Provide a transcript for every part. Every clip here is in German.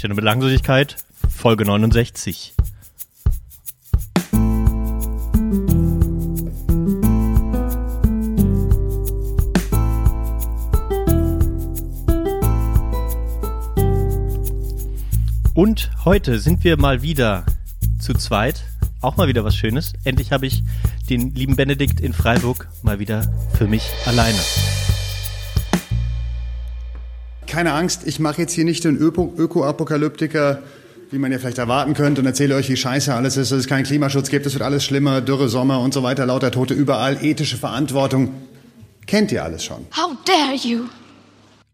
Sprechende Belanglosigkeit, Folge 69. Und heute sind wir mal wieder zu zweit. Auch mal wieder was Schönes. Endlich habe ich den lieben Benedikt in Freiburg mal wieder für mich alleine. Keine Angst, ich mache jetzt hier nicht den Öko- Öko-Apokalyptiker, wie man ja vielleicht erwarten könnte, und erzähle euch, wie scheiße alles ist, dass es keinen Klimaschutz gibt, es wird alles schlimmer, Dürre, Sommer und so weiter, lauter Tote überall, ethische Verantwortung. Kennt ihr alles schon. How dare you?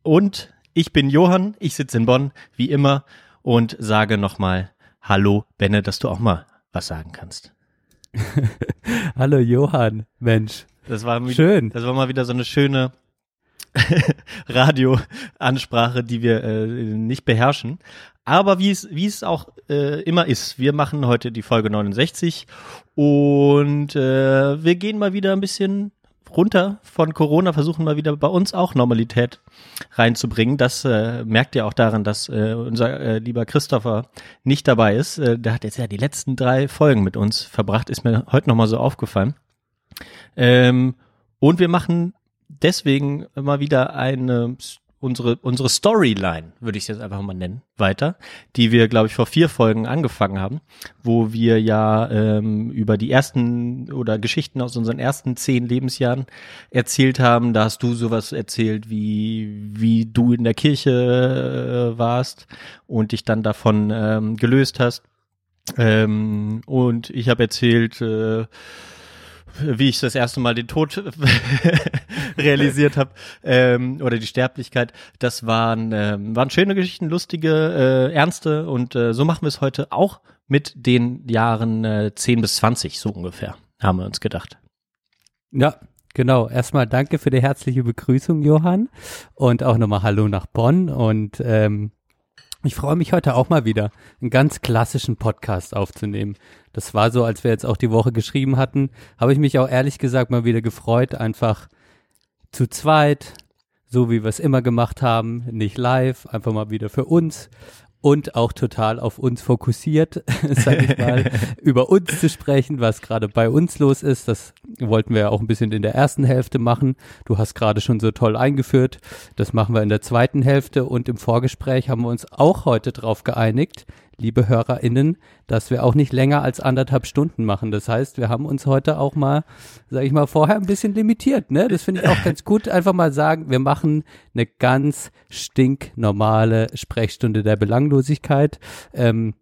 Und ich bin Johann, ich sitze in Bonn, wie immer, und sage nochmal Hallo, Benne, dass du auch mal was sagen kannst. Hallo Johann, Mensch. Das war Schön. Das war mal wieder so eine schöne Radioansprache, die wir äh, nicht beherrschen. Aber wie es, wie es auch äh, immer ist, wir machen heute die Folge 69 und äh, wir gehen mal wieder ein bisschen runter von Corona, versuchen mal wieder bei uns auch Normalität reinzubringen. Das äh, merkt ihr auch daran, dass äh, unser äh, lieber Christopher nicht dabei ist. Äh, der hat jetzt ja die letzten drei Folgen mit uns verbracht, ist mir heute nochmal so aufgefallen. Ähm, und wir machen deswegen mal wieder eine unsere unsere Storyline, würde ich jetzt einfach mal nennen, weiter, die wir, glaube ich, vor vier Folgen angefangen haben, wo wir ja ähm, über die ersten oder Geschichten aus unseren ersten zehn Lebensjahren erzählt haben. Da hast du sowas erzählt, wie wie du in der Kirche äh, warst und dich dann davon ähm, gelöst hast. Ähm, und ich habe erzählt, äh, wie ich das erste Mal den Tod realisiert habe ähm, oder die Sterblichkeit. Das waren ähm, waren schöne Geschichten, lustige, äh, ernste und äh, so machen wir es heute auch mit den Jahren äh, 10 bis 20 so ungefähr, haben wir uns gedacht. Ja, genau. Erstmal danke für die herzliche Begrüßung, Johann. Und auch nochmal Hallo nach Bonn. Und ähm, ich freue mich heute auch mal wieder, einen ganz klassischen Podcast aufzunehmen. Das war so, als wir jetzt auch die Woche geschrieben hatten, habe ich mich auch ehrlich gesagt mal wieder gefreut, einfach zu zweit, so wie wir es immer gemacht haben, nicht live, einfach mal wieder für uns und auch total auf uns fokussiert, sag ich mal, über uns zu sprechen, was gerade bei uns los ist. Das wollten wir ja auch ein bisschen in der ersten Hälfte machen. Du hast gerade schon so toll eingeführt. Das machen wir in der zweiten Hälfte und im Vorgespräch haben wir uns auch heute drauf geeinigt, liebe HörerInnen, dass wir auch nicht länger als anderthalb Stunden machen. Das heißt, wir haben uns heute auch mal, sag ich mal, vorher ein bisschen limitiert. Ne? Das finde ich auch ganz gut. Einfach mal sagen, wir machen eine ganz stinknormale Sprechstunde der Belanglosigkeit. Ähm,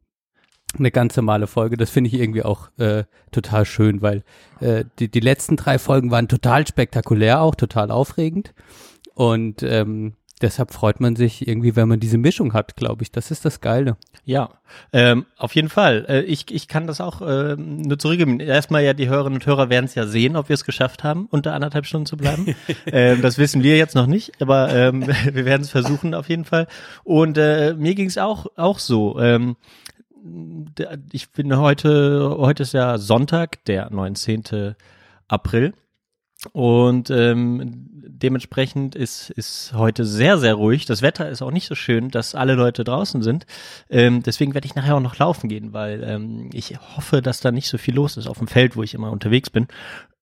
eine ganz normale Folge. Das finde ich irgendwie auch äh, total schön, weil äh, die, die letzten drei Folgen waren total spektakulär, auch total aufregend. Und ähm, deshalb freut man sich irgendwie, wenn man diese Mischung hat, glaube ich. Das ist das Geile. Ja, ähm, auf jeden Fall. Äh, ich, ich kann das auch äh, nur zurückgeben. Erstmal ja, die Hörerinnen und Hörer werden es ja sehen, ob wir es geschafft haben, unter anderthalb Stunden zu bleiben. ähm, das wissen wir jetzt noch nicht, aber ähm, wir werden es versuchen auf jeden Fall. Und äh, mir ging es auch, auch so. Ähm, ich bin heute, heute ist ja Sonntag, der 19. April. Und ähm, dementsprechend ist, ist heute sehr, sehr ruhig. Das Wetter ist auch nicht so schön, dass alle Leute draußen sind. Ähm, deswegen werde ich nachher auch noch laufen gehen, weil ähm, ich hoffe, dass da nicht so viel los ist auf dem Feld, wo ich immer unterwegs bin.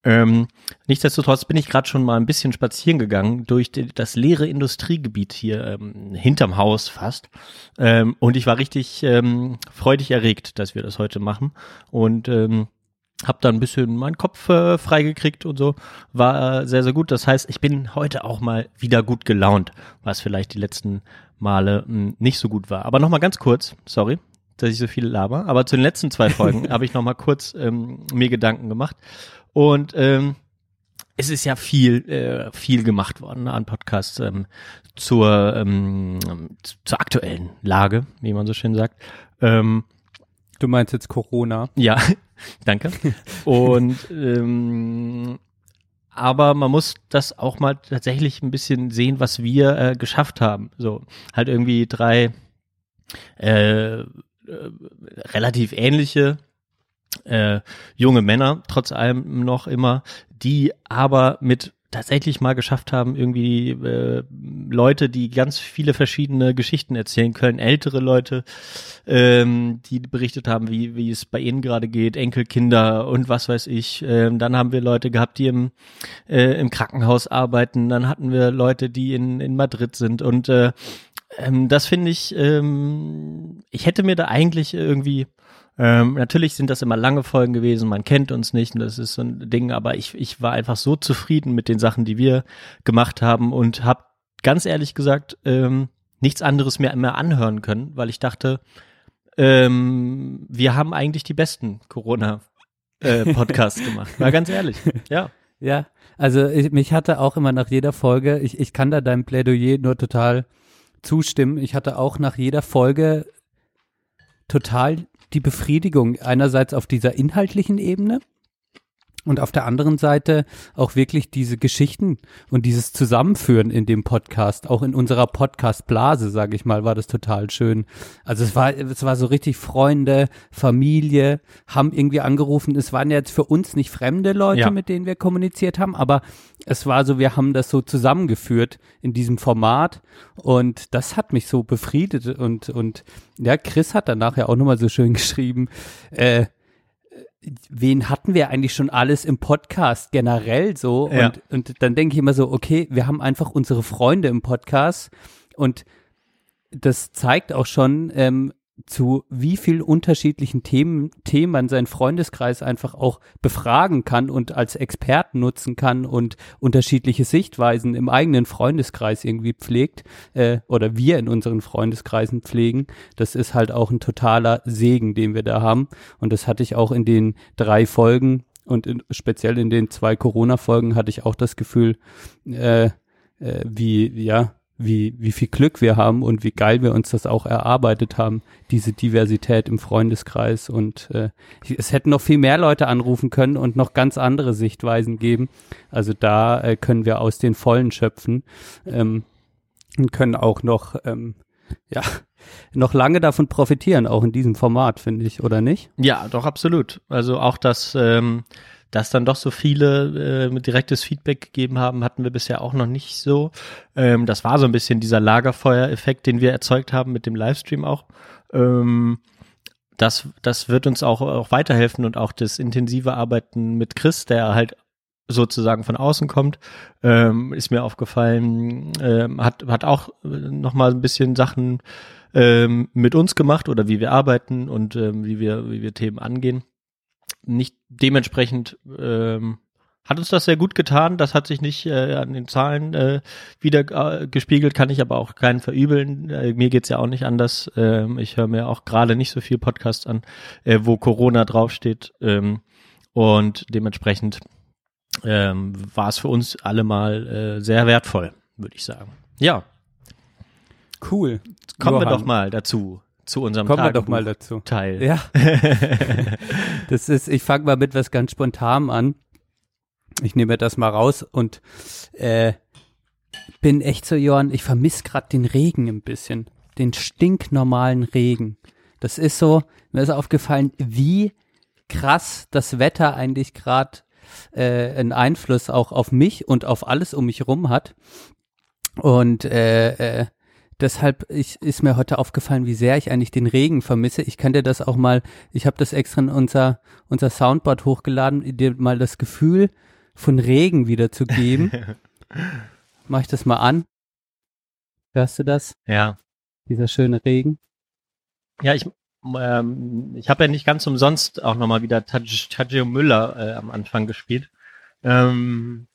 Ähm, nichtsdestotrotz bin ich gerade schon mal ein bisschen spazieren gegangen durch die, das leere Industriegebiet hier ähm, hinterm Haus fast. Ähm, und ich war richtig ähm, freudig erregt, dass wir das heute machen. Und ähm, hab dann ein bisschen meinen Kopf äh, freigekriegt und so. War äh, sehr, sehr gut. Das heißt, ich bin heute auch mal wieder gut gelaunt, was vielleicht die letzten Male mh, nicht so gut war. Aber nochmal ganz kurz, sorry, dass ich so viel laber, aber zu den letzten zwei Folgen habe ich nochmal kurz ähm, mir Gedanken gemacht. Und ähm, es ist ja viel, äh, viel gemacht worden an Podcasts ähm, zur, ähm, zur aktuellen Lage, wie man so schön sagt. Ähm, Du meinst jetzt Corona? ja, danke. Und ähm, aber man muss das auch mal tatsächlich ein bisschen sehen, was wir äh, geschafft haben. So halt irgendwie drei äh, äh, relativ ähnliche äh, junge Männer, trotz allem noch immer, die aber mit tatsächlich mal geschafft haben, irgendwie äh, Leute, die ganz viele verschiedene Geschichten erzählen können, ältere Leute, ähm, die berichtet haben, wie, wie es bei ihnen gerade geht, Enkelkinder und was weiß ich. Ähm, dann haben wir Leute gehabt, die im, äh, im Krankenhaus arbeiten. Dann hatten wir Leute, die in, in Madrid sind. Und äh, ähm, das finde ich, ähm, ich hätte mir da eigentlich irgendwie ähm, natürlich sind das immer lange Folgen gewesen, man kennt uns nicht und das ist so ein Ding, aber ich, ich war einfach so zufrieden mit den Sachen, die wir gemacht haben und habe ganz ehrlich gesagt ähm, nichts anderes mehr, mehr anhören können, weil ich dachte, ähm, wir haben eigentlich die besten Corona-Podcasts äh, gemacht. Mal ganz ehrlich, ja. Ja, also ich, mich hatte auch immer nach jeder Folge, ich, ich kann da deinem Plädoyer nur total zustimmen. Ich hatte auch nach jeder Folge total die Befriedigung einerseits auf dieser inhaltlichen Ebene und auf der anderen Seite auch wirklich diese Geschichten und dieses Zusammenführen in dem Podcast, auch in unserer Podcast-Blase, sage ich mal, war das total schön. Also es war, es war so richtig Freunde, Familie, haben irgendwie angerufen. Es waren jetzt für uns nicht fremde Leute, ja. mit denen wir kommuniziert haben, aber es war so, wir haben das so zusammengeführt in diesem Format und das hat mich so befriedet und, und ja, Chris hat danach ja auch nochmal so schön geschrieben, äh, wen hatten wir eigentlich schon alles im Podcast generell so? Ja. Und, und dann denke ich immer so, okay, wir haben einfach unsere Freunde im Podcast und das zeigt auch schon, ähm, zu wie viel unterschiedlichen Themen, Themen man seinen Freundeskreis einfach auch befragen kann und als Experten nutzen kann und unterschiedliche Sichtweisen im eigenen Freundeskreis irgendwie pflegt äh, oder wir in unseren Freundeskreisen pflegen. Das ist halt auch ein totaler Segen, den wir da haben. Und das hatte ich auch in den drei Folgen und in, speziell in den zwei Corona-Folgen hatte ich auch das Gefühl, äh, äh, wie, ja, wie, wie viel Glück wir haben und wie geil wir uns das auch erarbeitet haben, diese Diversität im Freundeskreis. Und äh, es hätten noch viel mehr Leute anrufen können und noch ganz andere Sichtweisen geben. Also da äh, können wir aus den Vollen schöpfen ähm, und können auch noch, ähm, ja, noch lange davon profitieren, auch in diesem Format, finde ich, oder nicht? Ja, doch, absolut. Also auch das, ähm, dass dann doch so viele äh, direktes Feedback gegeben haben, hatten wir bisher auch noch nicht so. Ähm, das war so ein bisschen dieser Lagerfeuereffekt, den wir erzeugt haben mit dem Livestream auch. Ähm, das, das wird uns auch, auch weiterhelfen und auch das intensive Arbeiten mit Chris, der halt sozusagen von außen kommt, ähm, ist mir aufgefallen, ähm, hat, hat auch noch mal ein bisschen Sachen ähm, mit uns gemacht oder wie wir arbeiten und ähm, wie wir, wie wir Themen angehen nicht dementsprechend ähm, hat uns das sehr gut getan. Das hat sich nicht äh, an den Zahlen äh, wieder äh, gespiegelt, kann ich aber auch keinen verübeln. Äh, mir geht's ja auch nicht anders. Ähm, ich höre mir auch gerade nicht so viel Podcasts an, äh, wo Corona draufsteht. Ähm, und dementsprechend ähm, war es für uns alle mal äh, sehr wertvoll, würde ich sagen. Ja. Cool. Kommen Johann. wir doch mal dazu zu unserem Kommen wir doch mal dazu. Teil. Ja. das ist, ich fange mal mit was ganz spontan an. Ich nehme das mal raus und äh, bin echt so, Johann, ich vermisse gerade den Regen ein bisschen. Den stinknormalen Regen. Das ist so, mir ist aufgefallen, wie krass das Wetter eigentlich gerade äh, einen Einfluss auch auf mich und auf alles um mich rum hat. Und äh, äh, deshalb ich, ist mir heute aufgefallen, wie sehr ich eigentlich den Regen vermisse. Ich kann dir das auch mal, ich habe das extra in unser, unser Soundboard hochgeladen, dir mal das Gefühl von Regen wiederzugeben. Mach ich das mal an. Hörst du das? Ja. Dieser schöne Regen. Ja, ich, ähm, ich habe ja nicht ganz umsonst auch nochmal wieder Tadjio Müller äh, am Anfang gespielt. Ähm,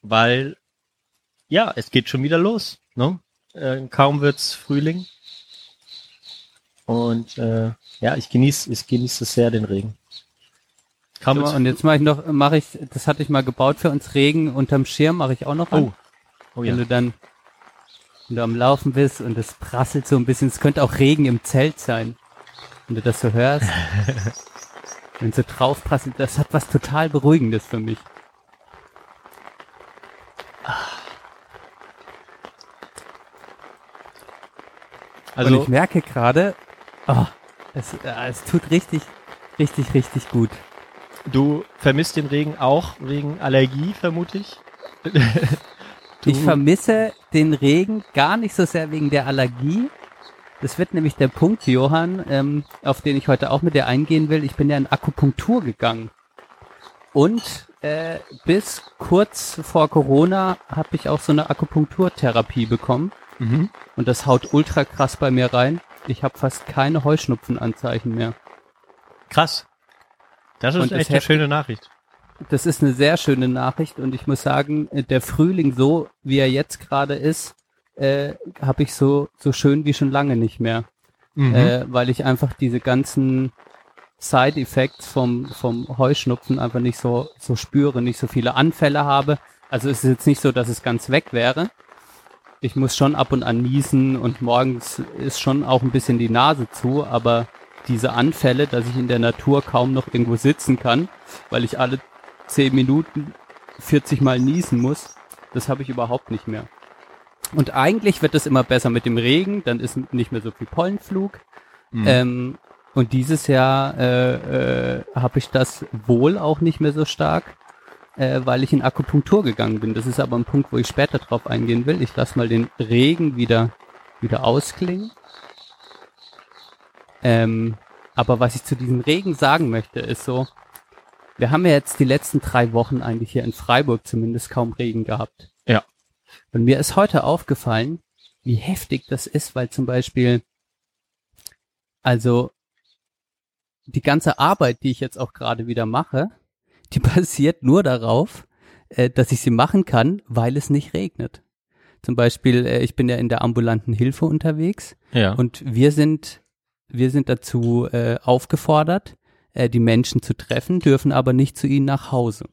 weil, ja, es geht schon wieder los. Ne? Äh, kaum wird's Frühling. Und äh, ja, ich genieße ich genieße sehr den Regen. Kaum so, und jetzt mache ich noch, mache ich, das hatte ich mal gebaut für uns Regen unterm Schirm, mache ich auch noch an. Oh. oh ja. Wenn du dann wenn du am Laufen bist und es prasselt so ein bisschen, es könnte auch Regen im Zelt sein, wenn du das so hörst. wenn so drauf prasselt, das hat was total Beruhigendes für mich. Also und ich merke gerade, oh, es, äh, es tut richtig, richtig, richtig gut. Du vermisst den Regen auch wegen Allergie, vermute ich? Ich vermisse den Regen gar nicht so sehr wegen der Allergie. Das wird nämlich der Punkt, Johann, ähm, auf den ich heute auch mit dir eingehen will. Ich bin ja in Akupunktur gegangen. Und äh, bis kurz vor Corona habe ich auch so eine Akupunkturtherapie bekommen. Mhm. Und das haut ultra krass bei mir rein. Ich habe fast keine Heuschnupfenanzeichen mehr. Krass. Das ist Und echt eine schöne Nachricht. Das ist eine sehr schöne Nachricht und ich muss sagen, äh, der Frühling so, wie er jetzt gerade ist, äh, habe ich so so schön wie schon lange nicht mehr, Mhm. äh, weil ich einfach diese ganzen Side-Effects vom vom Heuschnupfen einfach nicht so so spüre, nicht so viele Anfälle habe. Also es ist jetzt nicht so, dass es ganz weg wäre. Ich muss schon ab und an niesen und morgens ist schon auch ein bisschen die Nase zu, aber diese Anfälle, dass ich in der Natur kaum noch irgendwo sitzen kann, weil ich alle 10 Minuten 40 Mal niesen muss, das habe ich überhaupt nicht mehr. Und eigentlich wird es immer besser mit dem Regen, dann ist nicht mehr so viel Pollenflug. Mhm. Ähm, und dieses Jahr äh, äh, habe ich das wohl auch nicht mehr so stark, äh, weil ich in Akupunktur gegangen bin. Das ist aber ein Punkt, wo ich später drauf eingehen will. Ich lasse mal den Regen wieder, wieder ausklingen. Ähm, aber was ich zu diesem Regen sagen möchte, ist so, wir haben ja jetzt die letzten drei Wochen eigentlich hier in Freiburg zumindest kaum Regen gehabt. Ja. Und mir ist heute aufgefallen, wie heftig das ist, weil zum Beispiel, also die ganze Arbeit, die ich jetzt auch gerade wieder mache, die basiert nur darauf, äh, dass ich sie machen kann, weil es nicht regnet. Zum Beispiel, äh, ich bin ja in der ambulanten Hilfe unterwegs ja. und wir sind, wir sind dazu äh, aufgefordert, äh, die Menschen zu treffen, dürfen aber nicht zu ihnen nach Hause.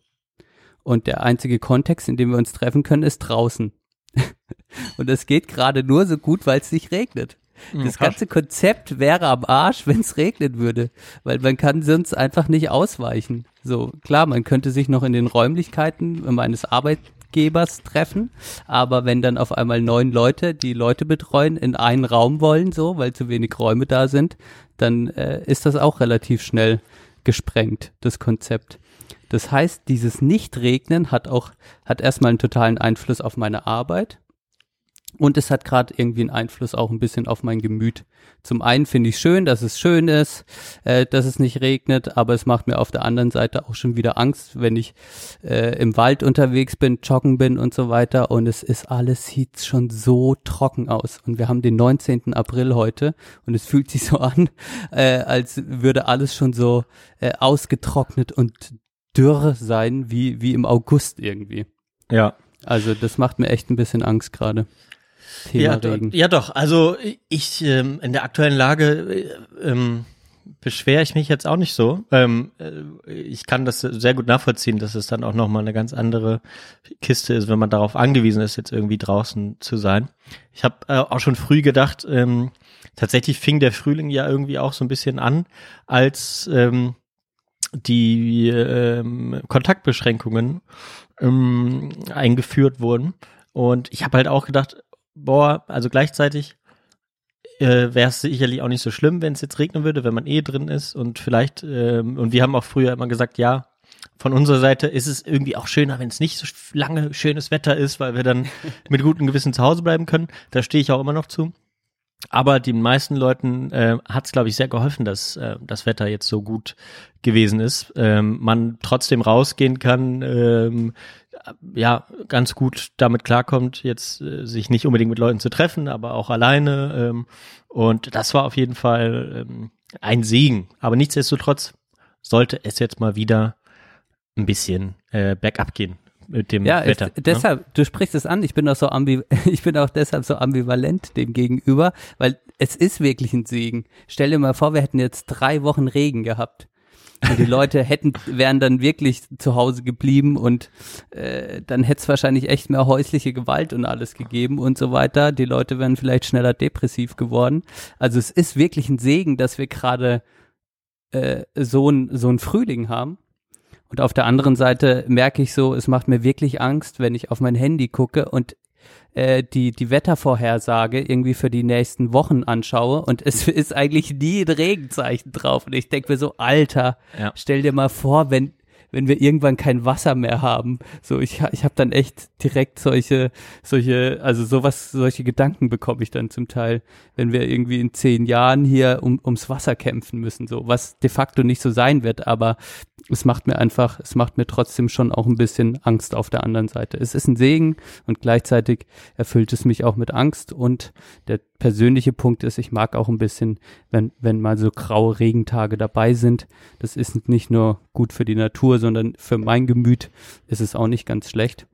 Und der einzige Kontext, in dem wir uns treffen können, ist draußen. und das geht gerade nur so gut, weil es nicht regnet. Das krass. ganze Konzept wäre am Arsch, wenn es regnen würde, weil man kann sonst einfach nicht ausweichen. So klar, man könnte sich noch in den Räumlichkeiten meines Arbeitgebers treffen, aber wenn dann auf einmal neun Leute, die Leute betreuen, in einen Raum wollen, so, weil zu wenig Räume da sind, dann äh, ist das auch relativ schnell gesprengt, das Konzept. Das heißt, dieses Nichtregnen hat auch, hat erstmal einen totalen Einfluss auf meine Arbeit. Und es hat gerade irgendwie einen Einfluss auch ein bisschen auf mein Gemüt. Zum einen finde ich schön, dass es schön ist, äh, dass es nicht regnet, aber es macht mir auf der anderen Seite auch schon wieder Angst, wenn ich äh, im Wald unterwegs bin, joggen bin und so weiter und es ist alles sieht schon so trocken aus und wir haben den 19. April heute und es fühlt sich so an, äh, als würde alles schon so äh, ausgetrocknet und dürr sein wie wie im August irgendwie. ja. Also das macht mir echt ein bisschen Angst gerade. Thema Ja, Regen. ja doch, also ich ähm, in der aktuellen Lage äh, ähm, beschwere ich mich jetzt auch nicht so. Ähm, äh, ich kann das sehr gut nachvollziehen, dass es dann auch nochmal eine ganz andere Kiste ist, wenn man darauf angewiesen ist, jetzt irgendwie draußen zu sein. Ich habe äh, auch schon früh gedacht, ähm, tatsächlich fing der Frühling ja irgendwie auch so ein bisschen an, als ähm, die ähm, Kontaktbeschränkungen ähm, eingeführt wurden. Und ich habe halt auch gedacht, boah, also gleichzeitig äh, wäre es sicherlich auch nicht so schlimm, wenn es jetzt regnen würde, wenn man eh drin ist und vielleicht, ähm, und wir haben auch früher immer gesagt, ja, von unserer Seite ist es irgendwie auch schöner, wenn es nicht so lange schönes Wetter ist, weil wir dann mit gutem Gewissen zu Hause bleiben können. Da stehe ich auch immer noch zu. Aber den meisten Leuten äh, hat es, glaube ich, sehr geholfen, dass äh, das Wetter jetzt so gut gewesen ist. Ähm, man trotzdem rausgehen kann, ähm, ja, ganz gut damit klarkommt, jetzt äh, sich nicht unbedingt mit Leuten zu treffen, aber auch alleine. Ähm, und das war auf jeden Fall ähm, ein Segen. Aber nichtsdestotrotz sollte es jetzt mal wieder ein bisschen äh, bergab gehen mit dem Ja, Wetter. ist, deshalb, du sprichst es an, ich bin auch so ambi ich bin auch deshalb so ambivalent dem gegenüber, weil es ist wirklich ein Segen. Stell dir mal vor, wir hätten jetzt drei Wochen Regen gehabt. Und die Leute hätten, wären dann wirklich zu Hause geblieben und äh, dann hätte es wahrscheinlich echt mehr häusliche Gewalt und alles gegeben und so weiter. Die Leute wären vielleicht schneller depressiv geworden. Also es ist wirklich ein Segen, dass wir gerade äh, so ein so ein Frühling haben. Und auf der anderen Seite merke ich so, es macht mir wirklich Angst, wenn ich auf mein Handy gucke und äh, die, die Wettervorhersage irgendwie für die nächsten Wochen anschaue und es ist eigentlich nie ein Regenzeichen drauf. Und ich denke mir so, Alter, Ja. stell dir mal vor, wenn, wenn wir irgendwann kein Wasser mehr haben. So, ich, ich habe dann echt direkt solche, solche, also sowas, solche Gedanken bekomme ich dann zum Teil, wenn wir irgendwie in zehn Jahren hier um, ums Wasser kämpfen müssen, so, was de facto nicht so sein wird, aber es macht mir einfach, es macht mir trotzdem schon auch ein bisschen Angst auf der anderen Seite. Es ist ein Segen und gleichzeitig erfüllt es mich auch mit Angst und der persönliche Punkt ist, ich mag auch ein bisschen, wenn, wenn mal so graue Regentage dabei sind. Das ist nicht nur gut für die Natur, sondern für mein Gemüt ist es auch nicht ganz schlecht.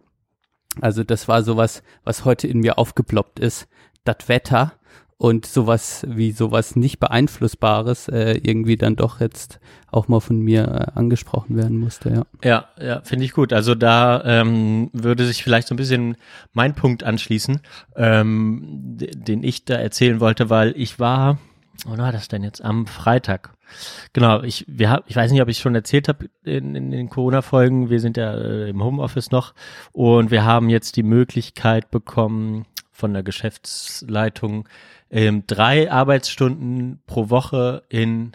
Also das war sowas, was heute in mir aufgeploppt ist. Das Wetter und sowas wie sowas nicht beeinflussbares äh, irgendwie dann doch jetzt auch mal von mir äh, angesprochen werden musste, ja. Ja, ja, finde ich gut. Also da ähm, würde sich vielleicht so ein bisschen mein Punkt anschließen, ähm, den ich da erzählen wollte, weil ich war, wo war das denn jetzt? Am Freitag. Genau, ich, wir hab, ich weiß nicht, ob ich schon erzählt habe in, in den Corona-Folgen. Wir sind ja äh, im Homeoffice noch und wir haben jetzt die Möglichkeit bekommen von der Geschäftsleitung, ähm, drei Arbeitsstunden pro Woche in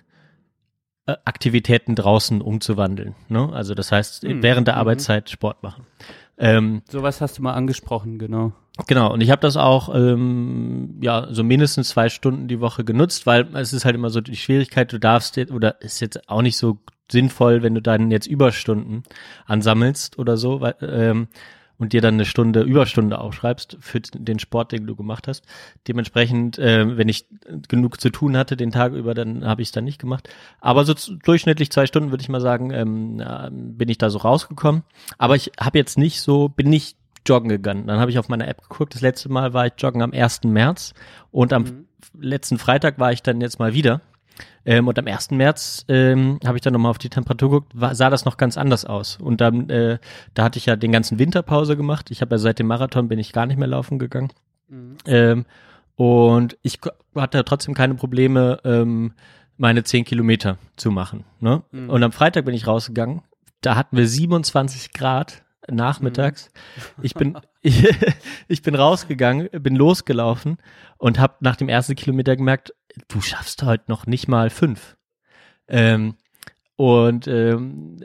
äh, Aktivitäten draußen umzuwandeln. Ne? Also das heißt, mhm. während der mhm. Arbeitszeit Sport machen. Ähm, Sowas hast du mal angesprochen, genau. Genau, und ich habe das auch ähm, ja so mindestens zwei Stunden die Woche genutzt, weil es ist halt immer so die Schwierigkeit, du darfst jetzt, oder ist jetzt auch nicht so sinnvoll, wenn du dann jetzt Überstunden ansammelst oder so, weil, ähm, und dir dann eine Stunde Überstunde aufschreibst für den Sport, den du gemacht hast. Dementsprechend, äh, wenn ich genug zu tun hatte den Tag über, dann habe ich es dann nicht gemacht. Aber so durchschnittlich zwei Stunden würde ich mal sagen, ähm, bin ich da so rausgekommen. Aber ich habe jetzt nicht so, bin nicht joggen gegangen. Dann habe ich auf meiner App geguckt. Das letzte Mal war ich joggen am 1. März und am mhm. letzten Freitag war ich dann jetzt mal wieder. Ähm, und am 1. März ähm, habe ich dann nochmal auf die Temperatur geguckt, war, sah das noch ganz anders aus. Und dann, äh, da hatte ich ja den ganzen Winterpause gemacht. Ich habe ja seit dem Marathon bin ich gar nicht mehr laufen gegangen. Mhm. Ähm, und ich hatte trotzdem keine Probleme, ähm, meine 10 Kilometer zu machen. Ne? Mhm. Und am Freitag bin ich rausgegangen. Da hatten wir 27 Grad nachmittags. Mhm. Ich bin ich, bin rausgegangen, bin losgelaufen und habe nach dem ersten Kilometer gemerkt, du schaffst heute noch nicht mal fünf. Ähm, und ähm,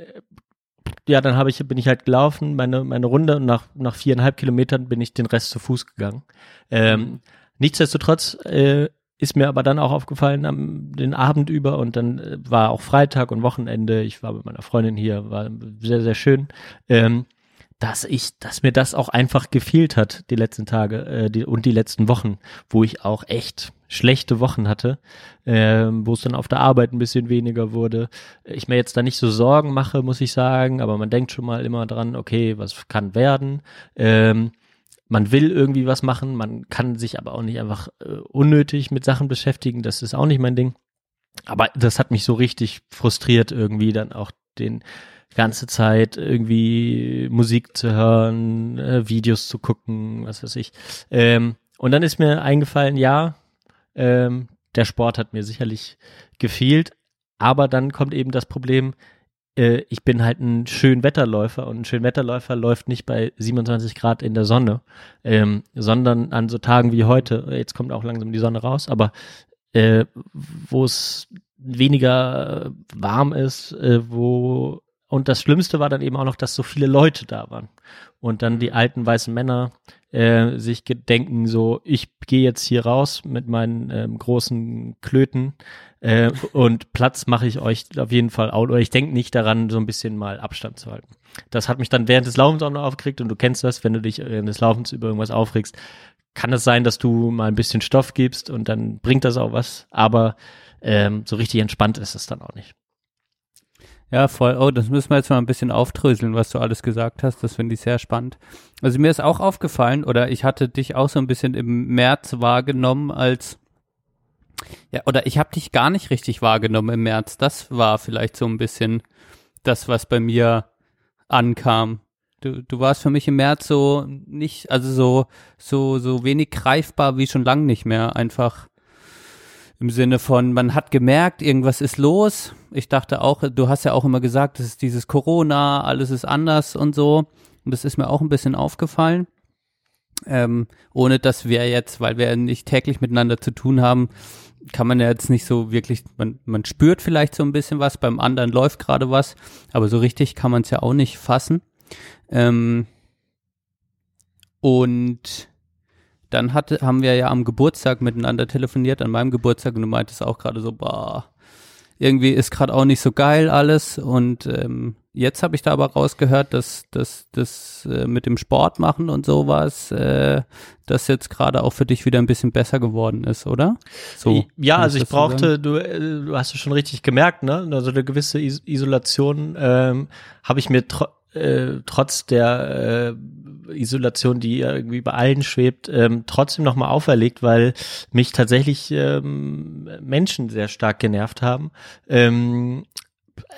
ja, dann habe ich, bin ich halt gelaufen, meine, meine Runde und nach, nach viereinhalb Kilometern bin ich den Rest zu Fuß gegangen. Ähm, nichtsdestotrotz äh, ist mir aber dann auch aufgefallen am den Abend über und dann äh, war auch Freitag und Wochenende. Ich war mit meiner Freundin hier, war sehr, sehr schön. Ähm, dass ich, dass mir das auch einfach gefehlt hat, die letzten Tage äh, die, und die letzten Wochen, wo ich auch echt schlechte Wochen hatte, äh, wo es dann auf der Arbeit ein bisschen weniger wurde. Ich mir jetzt da nicht so Sorgen mache, muss ich sagen, aber man denkt schon mal immer dran, okay, was kann werden. Ähm, man will irgendwie was machen, man kann sich aber auch nicht einfach äh, unnötig mit Sachen beschäftigen, das ist auch nicht mein Ding. Aber das hat mich so richtig frustriert irgendwie dann auch den ganze Zeit irgendwie Musik zu hören, äh, Videos zu gucken, was weiß ich. Ähm, und dann ist mir eingefallen, ja, ähm, der Sport hat mir sicherlich gefehlt, aber dann kommt eben das Problem, äh, ich bin halt ein Schönwetterläufer und ein Schönwetterläufer läuft nicht bei 27 Grad in der Sonne, ähm, sondern an so Tagen wie heute, jetzt kommt auch langsam die Sonne raus, aber äh, wo es weniger warm ist, äh, wo und das Schlimmste war dann eben auch noch, dass so viele Leute da waren. Und dann die alten weißen Männer äh, sich gedenken, so, ich gehe jetzt hier raus mit meinen ähm, großen Klöten äh, und Platz mache ich euch auf jeden Fall auch. Oder ich denke nicht daran, so ein bisschen mal Abstand zu halten. Das hat mich dann während des Laufens auch noch aufgeregt und du kennst das, wenn du dich während des Laufens über irgendwas aufregst, kann es sein, dass du mal ein bisschen Stoff gibst und dann bringt das auch was, aber ähm, so richtig entspannt ist es dann auch nicht. Ja, voll. Oh, das müssen wir jetzt mal ein bisschen aufdröseln, was du alles gesagt hast. Das finde ich sehr spannend. Also mir ist auch aufgefallen, oder ich hatte dich auch so ein bisschen im März wahrgenommen als ja, oder ich habe dich gar nicht richtig wahrgenommen im März. Das war vielleicht so ein bisschen das, was bei mir ankam. Du, du warst für mich im März so nicht, also so, so, so wenig greifbar wie schon lang nicht mehr. Einfach im Sinne von, man hat gemerkt, irgendwas ist los. Ich dachte auch, du hast ja auch immer gesagt, es ist dieses Corona, alles ist anders und so. Und das ist mir auch ein bisschen aufgefallen. ähm, ohne dass wir jetzt, weil wir nicht täglich miteinander zu tun haben, kann man ja jetzt nicht so wirklich, man, man spürt vielleicht so ein bisschen was, beim anderen läuft gerade was, aber so richtig kann man es ja auch nicht fassen. Ähm, und dann hatte, haben wir ja am Geburtstag miteinander telefoniert, an meinem Geburtstag, und du meintest auch gerade so, boah, irgendwie ist gerade auch nicht so geil alles. Und ähm, jetzt habe ich da aber rausgehört, dass das dass, äh, mit dem Sport machen und sowas, äh, das jetzt gerade auch für dich wieder ein bisschen besser geworden ist, oder? So. Ja, also ich brauchte, du, äh, du hast es schon richtig gemerkt, ne? Also eine gewisse Is Isolation ähm, habe ich mir äh, trotz der äh, Isolation, die irgendwie bei allen schwebt, ähm, trotzdem nochmal auferlegt, weil mich tatsächlich ähm, Menschen sehr stark genervt haben. Ähm,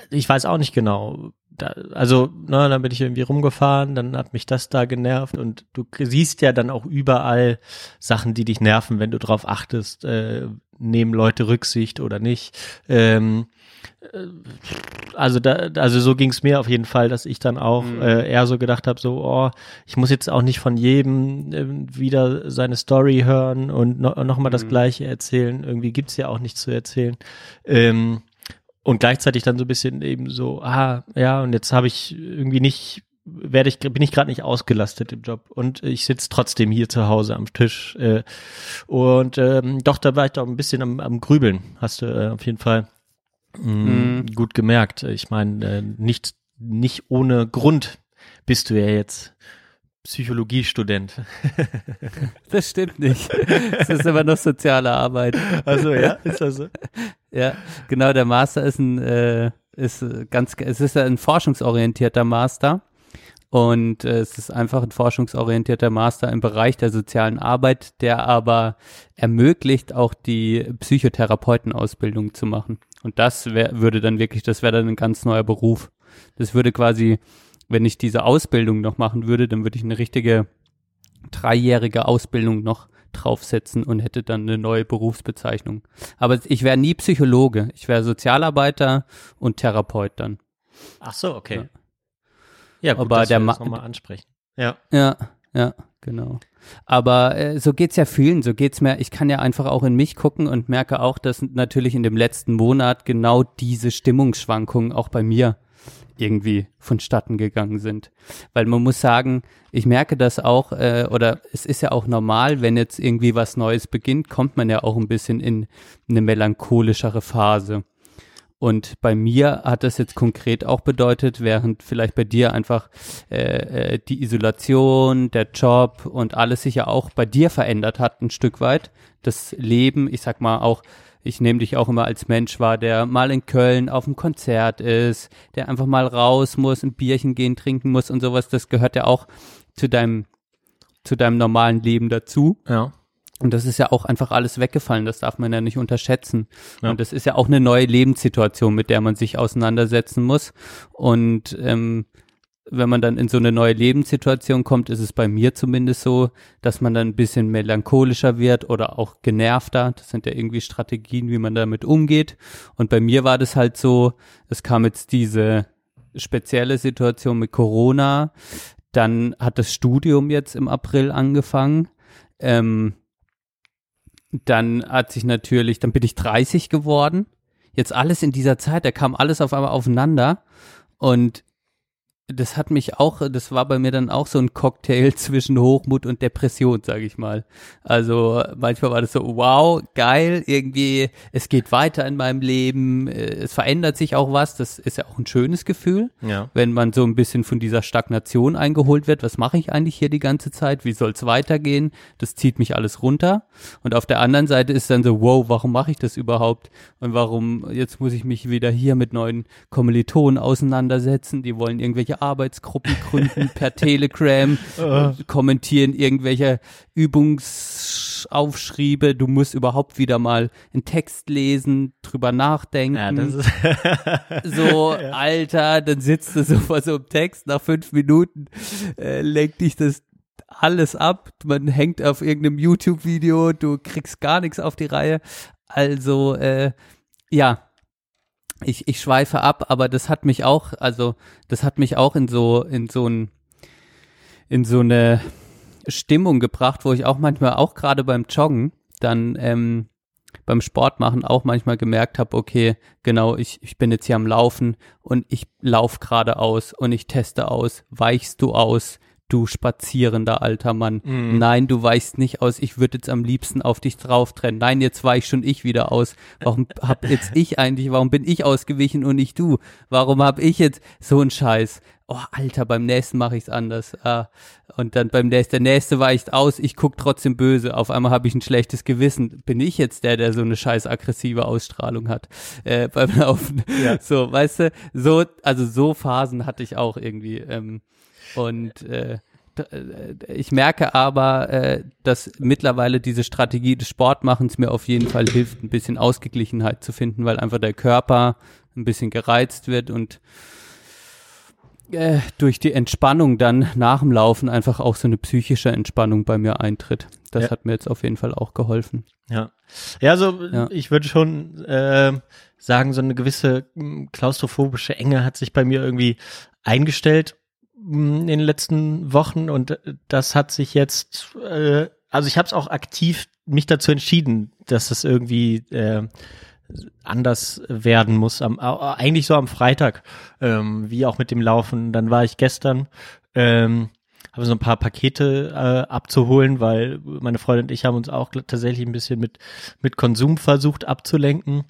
ich weiß auch nicht genau. Da, also, ne, dann bin ich irgendwie rumgefahren, dann hat mich das da genervt und du siehst ja dann auch überall Sachen, die dich nerven, wenn du drauf achtest, äh, nehmen Leute Rücksicht oder nicht. Ähm, äh, also da, also so ging es mir auf jeden Fall, dass ich dann auch mhm. äh, eher so gedacht habe, so, oh, ich muss jetzt auch nicht von jedem äh, wieder seine Story hören und no, noch mal das mhm. Gleiche erzählen. Irgendwie gibt's ja auch nichts zu erzählen. Ähm, und gleichzeitig dann so ein bisschen eben so, ah, ja, und jetzt habe ich irgendwie nicht werde ich bin ich gerade nicht ausgelastet im Job und ich sitze trotzdem hier zu Hause am Tisch äh, und ähm, doch da war ich doch ein bisschen am, am Grübeln hast du äh, auf jeden Fall Mhm. Gut gemerkt. Ich meine, äh, nicht, nicht ohne Grund bist du ja jetzt Psychologiestudent. das stimmt nicht. Das ist immer noch soziale Arbeit. Also ja, ist das so? Ja, genau. Der Master ist ein äh, ist ganz, es ist ein forschungsorientierter Master und äh, es ist einfach ein forschungsorientierter Master im Bereich der sozialen Arbeit, der aber ermöglicht, auch die Psychotherapeutenausbildung zu machen. Und das wär, würde dann wirklich, das wäre dann ein ganz neuer Beruf. Das würde quasi, wenn ich diese Ausbildung noch machen würde, dann würde ich eine richtige dreijährige Ausbildung noch draufsetzen und hätte dann eine neue Berufsbezeichnung. Aber ich wäre nie Psychologe. Ich wäre Sozialarbeiter und Therapeut dann. Ach so, okay. Ja, ja gut, aber der das nochmal ansprechen. Ja. Ja, ja, genau. Aber äh, so geht's ja vielen, so geht's mir. Ich kann ja einfach auch in mich gucken und merke auch, dass natürlich in dem letzten Monat genau diese Stimmungsschwankungen auch bei mir irgendwie vonstatten gegangen sind. Weil man muss sagen, ich merke das auch, äh, oder es ist ja auch normal, wenn jetzt irgendwie was Neues beginnt, kommt man ja auch ein bisschen in eine melancholischere Phase. Und bei mir hat das jetzt konkret auch bedeutet, während vielleicht bei dir einfach äh, äh, die Isolation, der Job und alles sich ja auch bei dir verändert hat, ein Stück weit. Das Leben, ich sag mal auch, ich nehme dich auch immer als Mensch wahr, der mal in Köln auf dem Konzert ist, der einfach mal raus muss, ein Bierchen gehen, trinken muss und sowas. Das gehört ja auch zu deinem, zu deinem normalen Leben dazu. Ja. Und das ist ja auch einfach alles weggefallen, das darf man ja nicht unterschätzen. Ja. Und das ist ja auch eine neue Lebenssituation, mit der man sich auseinandersetzen muss. Und ähm, wenn man dann in so eine neue Lebenssituation kommt, ist es bei mir zumindest so, dass man dann ein bisschen melancholischer wird oder auch genervter. Das sind ja irgendwie Strategien, wie man damit umgeht. Und bei mir war das halt so, es kam jetzt diese spezielle Situation mit Corona. Dann hat das Studium jetzt im April angefangen. Ähm, dann hat sich natürlich, dann bin ich 30 geworden. Jetzt alles in dieser Zeit, da kam alles auf einmal aufeinander. Und das hat mich auch, das war bei mir dann auch so ein Cocktail zwischen Hochmut und Depression, sage ich mal. Also manchmal war das so, wow, geil, irgendwie, es geht weiter in meinem Leben, äh, es verändert sich auch was, das ist ja auch ein schönes Gefühl, ja. wenn man so ein bisschen von dieser Stagnation eingeholt wird, was mache ich eigentlich hier die ganze Zeit, wie soll es weitergehen, das zieht mich alles runter. Und auf der anderen Seite ist dann so, wow, warum mache ich das überhaupt und warum, jetzt muss ich mich wieder hier mit neuen Kommilitonen auseinandersetzen, die wollen irgendwelche Arbeitsgruppen gründen per Telegram, kommentieren irgendwelche Übungsaufschriebe. Du musst überhaupt wieder mal einen Text lesen, drüber nachdenken. Ja, so, ja. Alter, dann sitzt du so vor so einem Text, nach fünf Minuten äh, lenkt dich das alles ab. Man hängt auf irgendeinem YouTube-Video, du kriegst gar nichts auf die Reihe. Also, äh, ja, ich, ich schweife ab, aber das hat mich auch, also das hat mich auch in so, in so ein, in so eine Stimmung gebracht, wo ich auch manchmal auch gerade beim Joggen dann ähm, beim Sport machen auch manchmal gemerkt habe, okay, genau, ich, ich bin jetzt hier am Laufen und ich lauf geradeaus und ich teste aus, weichst du aus, du spazierender alter Mann. Mhm. Nein, du weichst nicht aus, ich würde jetzt am liebsten auf dich drauf trennen. Nein, jetzt weich schon ich wieder aus. Warum hab jetzt ich eigentlich, warum bin ich ausgewichen und nicht du? Warum hab ich jetzt so einen Scheiß? Oh, Alter, beim nächsten mache ich's anders. Ah, und dann beim nächsten, der nächste weicht aus, ich guck trotzdem böse. Auf einmal habe ich ein schlechtes Gewissen. Bin ich jetzt der, der so eine scheiß aggressive Ausstrahlung hat äh, beim Laufen? Ja. So, weißt du, so, also so Phasen hatte ich auch irgendwie. Ähm, und äh, äh, ich merke aber, äh, dass mittlerweile diese Strategie des Sportmachens mir auf jeden Fall hilft, ein bisschen Ausgeglichenheit zu finden, weil einfach der Körper ein bisschen gereizt wird und äh, durch die Entspannung dann nach dem Laufen einfach auch so eine psychische Entspannung bei mir eintritt. Das ja. hat mir jetzt auf jeden Fall auch geholfen. Ja, ja, also ja. ich würde schon äh, sagen, so eine gewisse hm, klaustrophobische Enge hat sich bei mir irgendwie eingestellt in den letzten Wochen und äh, das hat sich jetzt, äh, also ich habe es auch aktiv mich dazu entschieden, dass es irgendwie äh, anders werden muss. Am, eigentlich so am Freitag, ähm, wie auch mit dem Laufen. Dann war ich gestern, ähm, habe so ein paar Pakete äh, abzuholen, weil meine Freundin und ich haben uns auch tatsächlich ein bisschen mit mit Konsum versucht abzulenken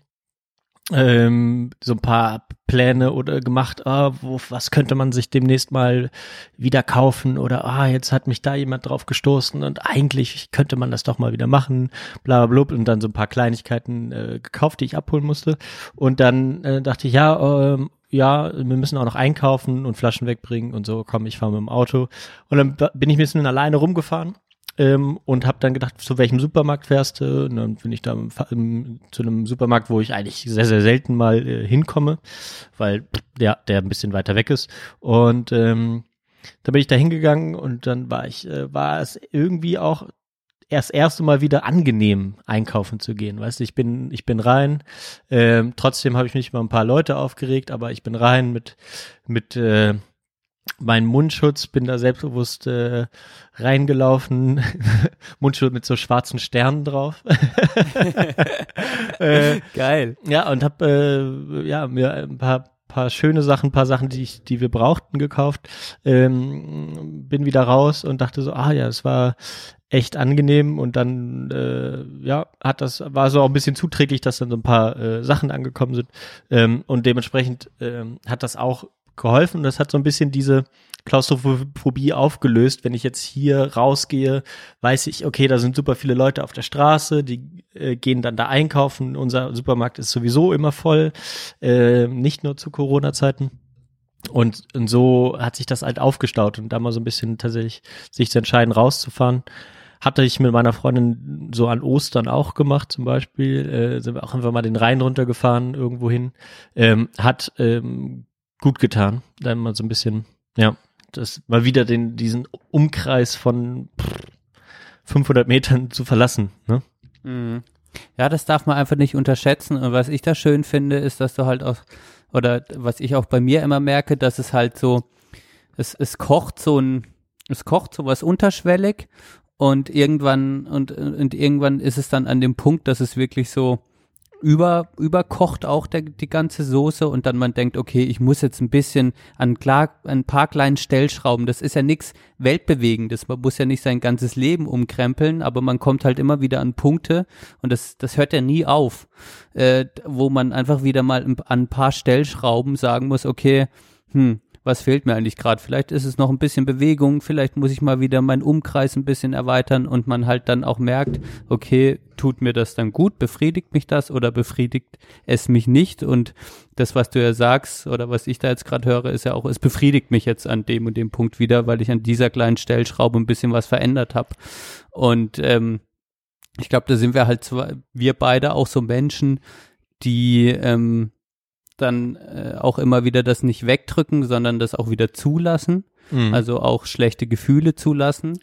ähm, so ein paar Pläne oder gemacht, ah, wo, was könnte man sich demnächst mal wieder kaufen oder ah, jetzt hat mich da jemand drauf gestoßen und eigentlich könnte man das doch mal wieder machen, bla bla bla und dann so ein paar Kleinigkeiten äh, gekauft, die ich abholen musste. Und dann äh, dachte ich, ja, ähm, ja, wir müssen auch noch einkaufen und Flaschen wegbringen und so, komm, ich fahre mit dem Auto. Und dann bin ich ein bisschen alleine rumgefahren ähm, und habe dann gedacht, zu welchem Supermarkt fährst du? Und dann bin ich da im, zu einem Supermarkt, wo ich eigentlich sehr, sehr selten mal äh, hinkomme, weil der, der ein bisschen weiter weg ist. Und ähm, da bin ich da hingegangen und dann war ich, äh, war es irgendwie auch erst erste Mal wieder angenehm einkaufen zu gehen. Weißt du, ich bin, ich bin rein. Ähm, trotzdem habe ich mich über ein paar Leute aufgeregt, aber ich bin rein mit mit äh, mein Mundschutz, bin da selbstbewusst äh, reingelaufen, Mundschutz mit so schwarzen Sternen drauf. äh, Geil. Ja, und hab äh, ja, mir ein paar paar schöne Sachen, paar Sachen, die ich, die wir brauchten, gekauft. Ähm, bin wieder raus und dachte so, ah ja, es war echt angenehm und dann äh, ja hat das war so auch ein bisschen zuträglich, dass dann so ein paar äh, Sachen angekommen sind ähm, und dementsprechend ähm, hat das auch geholfen. Das hat so ein bisschen diese Klaustrophobie aufgelöst. Wenn ich jetzt hier rausgehe, weiß ich, okay, da sind super viele Leute auf der Straße, die äh, gehen dann da einkaufen. Unser Supermarkt ist sowieso immer voll, äh, nicht nur zu Corona-Zeiten. Und, und so hat sich das halt aufgestaut und da mal so ein bisschen tatsächlich sich zu entscheiden, rauszufahren. Hatte ich mit meiner Freundin so an Ostern auch gemacht, zum Beispiel. Äh, sind wir auch einfach mal den Rhein runtergefahren, irgendwo hin. Ähm, hat ähm, gut getan. Dann mal so ein bisschen, ja, das mal wieder den, diesen Umkreis von 500 Metern zu verlassen, ne? Mhm. Ja, das darf man einfach nicht unterschätzen. Und was ich da schön finde, ist, dass du halt auch, oder was ich auch bei mir immer merke, dass es halt so, es, es kocht so ein, es kocht so was unterschwellig und irgendwann, und, und irgendwann ist es dann an dem Punkt, dass es wirklich so, über, überkocht auch der, die ganze Soße und dann man denkt, okay, ich muss jetzt ein bisschen an klar, ein paar kleinen Stellschrauben, das ist ja nichts Weltbewegendes, man muss ja nicht sein ganzes Leben umkrempeln, aber man kommt halt immer wieder an Punkte und das, das hört ja nie auf, äh, wo man einfach wieder mal an ein paar Stellschrauben sagen muss, okay, hm, was fehlt mir eigentlich gerade? Vielleicht ist es noch ein bisschen Bewegung, vielleicht muss ich mal wieder meinen Umkreis ein bisschen erweitern und man halt dann auch merkt, okay, tut mir das dann gut, befriedigt mich das oder befriedigt es mich nicht? Und das, was du ja sagst oder was ich da jetzt gerade höre, ist ja auch, es befriedigt mich jetzt an dem und dem Punkt wieder, weil ich an dieser kleinen Stellschraube ein bisschen was verändert habe. Und ähm, ich glaube, da sind wir halt zwar, wir beide auch so Menschen, die ähm, dann äh, auch immer wieder das nicht wegdrücken, sondern das auch wieder zulassen. Mhm. Also auch schlechte Gefühle zulassen.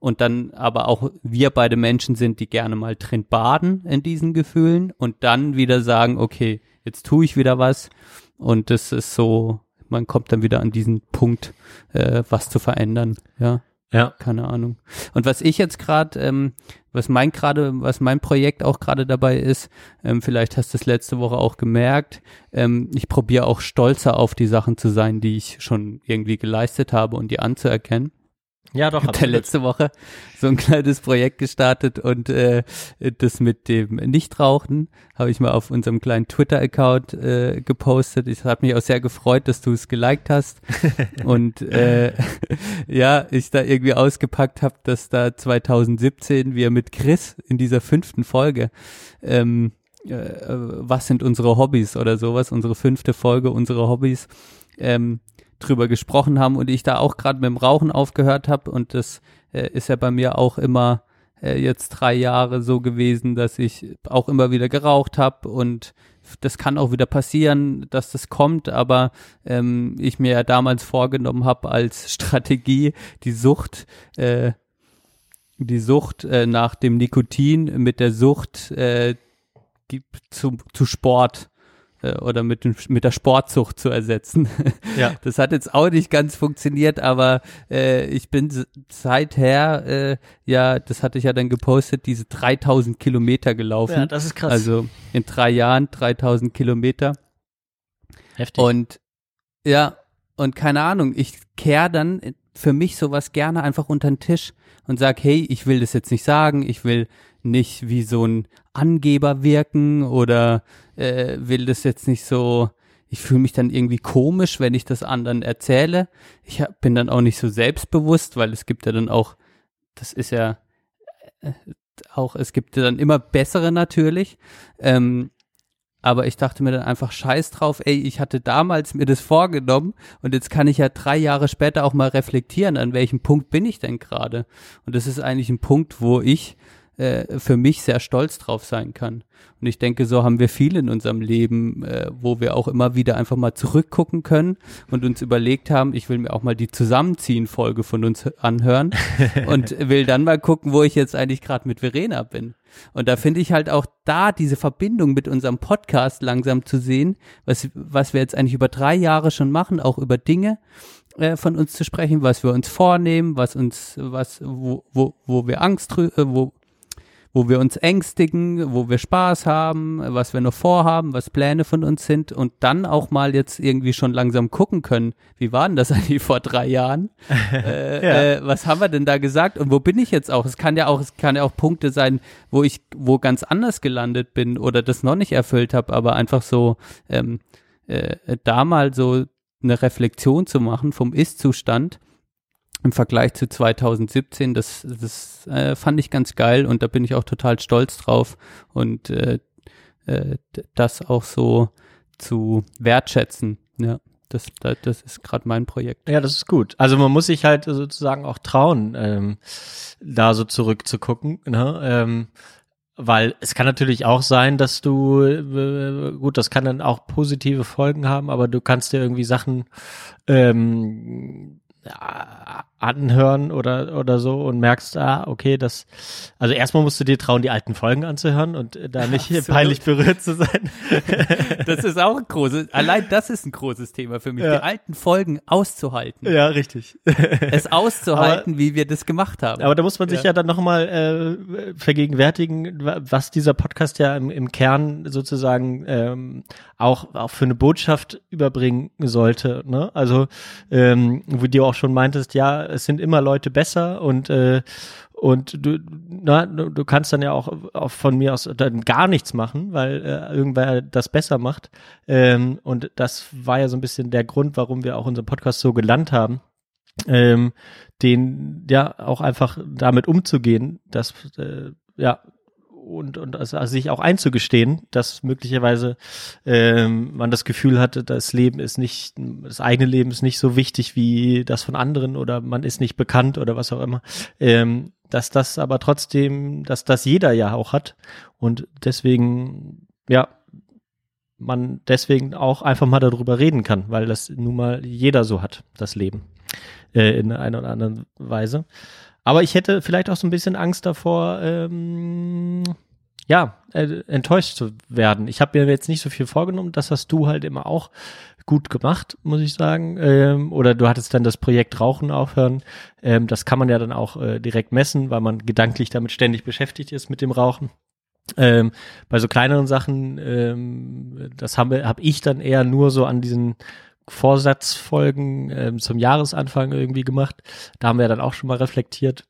Und dann aber auch wir beide Menschen sind, die gerne mal drin baden in diesen Gefühlen und dann wieder sagen, okay, jetzt tue ich wieder was. Und das ist so, man kommt dann wieder an diesen Punkt, äh, was zu verändern. Ja. Ja. Keine Ahnung. Und was ich jetzt gerade, ähm, was mein gerade, was mein Projekt auch gerade dabei ist, ähm, vielleicht hast du es letzte Woche auch gemerkt, ähm, ich probiere auch stolzer auf die Sachen zu sein, die ich schon irgendwie geleistet habe und die anzuerkennen. Ja, doch. Ich habe letzte Woche so ein kleines Projekt gestartet und äh, das mit dem Nichtrauchen habe ich mal auf unserem kleinen Twitter-Account äh, gepostet. Ich habe mich auch sehr gefreut, dass du es geliked hast und äh, ja, ich da irgendwie ausgepackt habe, dass da 2017 wir mit Chris in dieser fünften Folge ähm, äh, was sind unsere Hobbys oder sowas, unsere fünfte Folge, unsere Hobbys ähm, drüber gesprochen haben und ich da auch gerade mit dem Rauchen aufgehört habe und das äh, ist ja bei mir auch immer äh, jetzt drei Jahre so gewesen, dass ich auch immer wieder geraucht habe und das kann auch wieder passieren, dass das kommt, aber ähm, ich mir ja damals vorgenommen habe als Strategie die Sucht äh, die Sucht äh, nach dem Nikotin mit der Sucht äh, zu, zu Sport oder mit, mit der Sportzucht zu ersetzen. Ja. Das hat jetzt auch nicht ganz funktioniert, aber äh, ich bin seither, äh, ja, das hatte ich ja dann gepostet, diese 3000 Kilometer gelaufen. Ja, das ist krass. Also in drei Jahren 3000 Kilometer. Heftig. Und ja, und keine Ahnung, ich kehre dann für mich sowas gerne einfach unter den Tisch und sag, hey, ich will das jetzt nicht sagen, ich will nicht wie so ein Angeber wirken oder äh, will das jetzt nicht so, ich fühle mich dann irgendwie komisch, wenn ich das anderen erzähle. Ich hab, bin dann auch nicht so selbstbewusst, weil es gibt ja dann auch, das ist ja äh, auch, es gibt ja dann immer bessere natürlich. Ähm, aber ich dachte mir dann einfach scheiß drauf, ey, ich hatte damals mir das vorgenommen und jetzt kann ich ja drei Jahre später auch mal reflektieren, an welchem Punkt bin ich denn gerade. Und das ist eigentlich ein Punkt, wo ich äh, für mich sehr stolz drauf sein kann. Und ich denke, so haben wir viel in unserem Leben, äh, wo wir auch immer wieder einfach mal zurückgucken können und uns überlegt haben, ich will mir auch mal die Zusammenziehen-Folge von uns anhören und will dann mal gucken, wo ich jetzt eigentlich gerade mit Verena bin. Und da finde ich halt auch da diese Verbindung mit unserem Podcast langsam zu sehen, was, was wir jetzt eigentlich über drei Jahre schon machen, auch über Dinge äh, von uns zu sprechen, was wir uns vornehmen, was uns, was, wo, wo, wo wir Angst, äh, wo, wo wir uns ängstigen, wo wir Spaß haben, was wir noch vorhaben, was Pläne von uns sind und dann auch mal jetzt irgendwie schon langsam gucken können, wie war denn das eigentlich vor drei Jahren? äh, ja. äh, was haben wir denn da gesagt und wo bin ich jetzt auch? Es kann ja auch, es kann ja auch Punkte sein, wo ich, wo ganz anders gelandet bin oder das noch nicht erfüllt habe, aber einfach so ähm, äh, da mal so eine Reflexion zu machen vom Ist-Zustand im Vergleich zu 2017, das, das äh, fand ich ganz geil und da bin ich auch total stolz drauf und äh, äh, das auch so zu wertschätzen. Ja, das, das ist gerade mein Projekt. Ja, das ist gut. Also man muss sich halt sozusagen auch trauen, ähm, da so zurückzugucken. Ne? Ähm, weil es kann natürlich auch sein, dass du, äh, gut, das kann dann auch positive Folgen haben, aber du kannst dir irgendwie Sachen ähm, anhören oder oder so und merkst, ah, okay, das also erstmal musst du dir trauen, die alten Folgen anzuhören und äh, da nicht Absolut. peinlich berührt zu sein. das ist auch ein großes, allein das ist ein großes Thema für mich, ja. die alten Folgen auszuhalten. Ja, richtig. es auszuhalten, aber, wie wir das gemacht haben. Aber da muss man sich ja, ja dann nochmal äh, vergegenwärtigen, was dieser Podcast ja im, im Kern sozusagen ähm, auch auch für eine Botschaft überbringen sollte. Ne? Also ähm, wo du auch schon meintest, ja, es sind immer Leute besser und äh, und du, na, du kannst dann ja auch, auch von mir aus dann gar nichts machen, weil äh, irgendwer das besser macht. Ähm, und das war ja so ein bisschen der Grund, warum wir auch unseren Podcast so gelernt haben. Ähm, den ja auch einfach damit umzugehen, dass äh, ja und, und also sich auch einzugestehen, dass möglicherweise ähm, man das Gefühl hatte, das Leben ist nicht, das eigene Leben ist nicht so wichtig wie das von anderen oder man ist nicht bekannt oder was auch immer. Ähm, dass das aber trotzdem, dass das jeder ja auch hat und deswegen, ja, man deswegen auch einfach mal darüber reden kann, weil das nun mal jeder so hat, das Leben, äh, in einer oder anderen Weise. Aber ich hätte vielleicht auch so ein bisschen Angst davor, ähm, ja, äh, enttäuscht zu werden. Ich habe mir jetzt nicht so viel vorgenommen, das hast du halt immer auch gut gemacht, muss ich sagen. Ähm, oder du hattest dann das Projekt Rauchen aufhören. Ähm, das kann man ja dann auch äh, direkt messen, weil man gedanklich damit ständig beschäftigt ist mit dem Rauchen. Ähm, bei so kleineren Sachen, ähm, das habe hab ich dann eher nur so an diesen Vorsatzfolgen ähm, zum Jahresanfang irgendwie gemacht. Da haben wir dann auch schon mal reflektiert.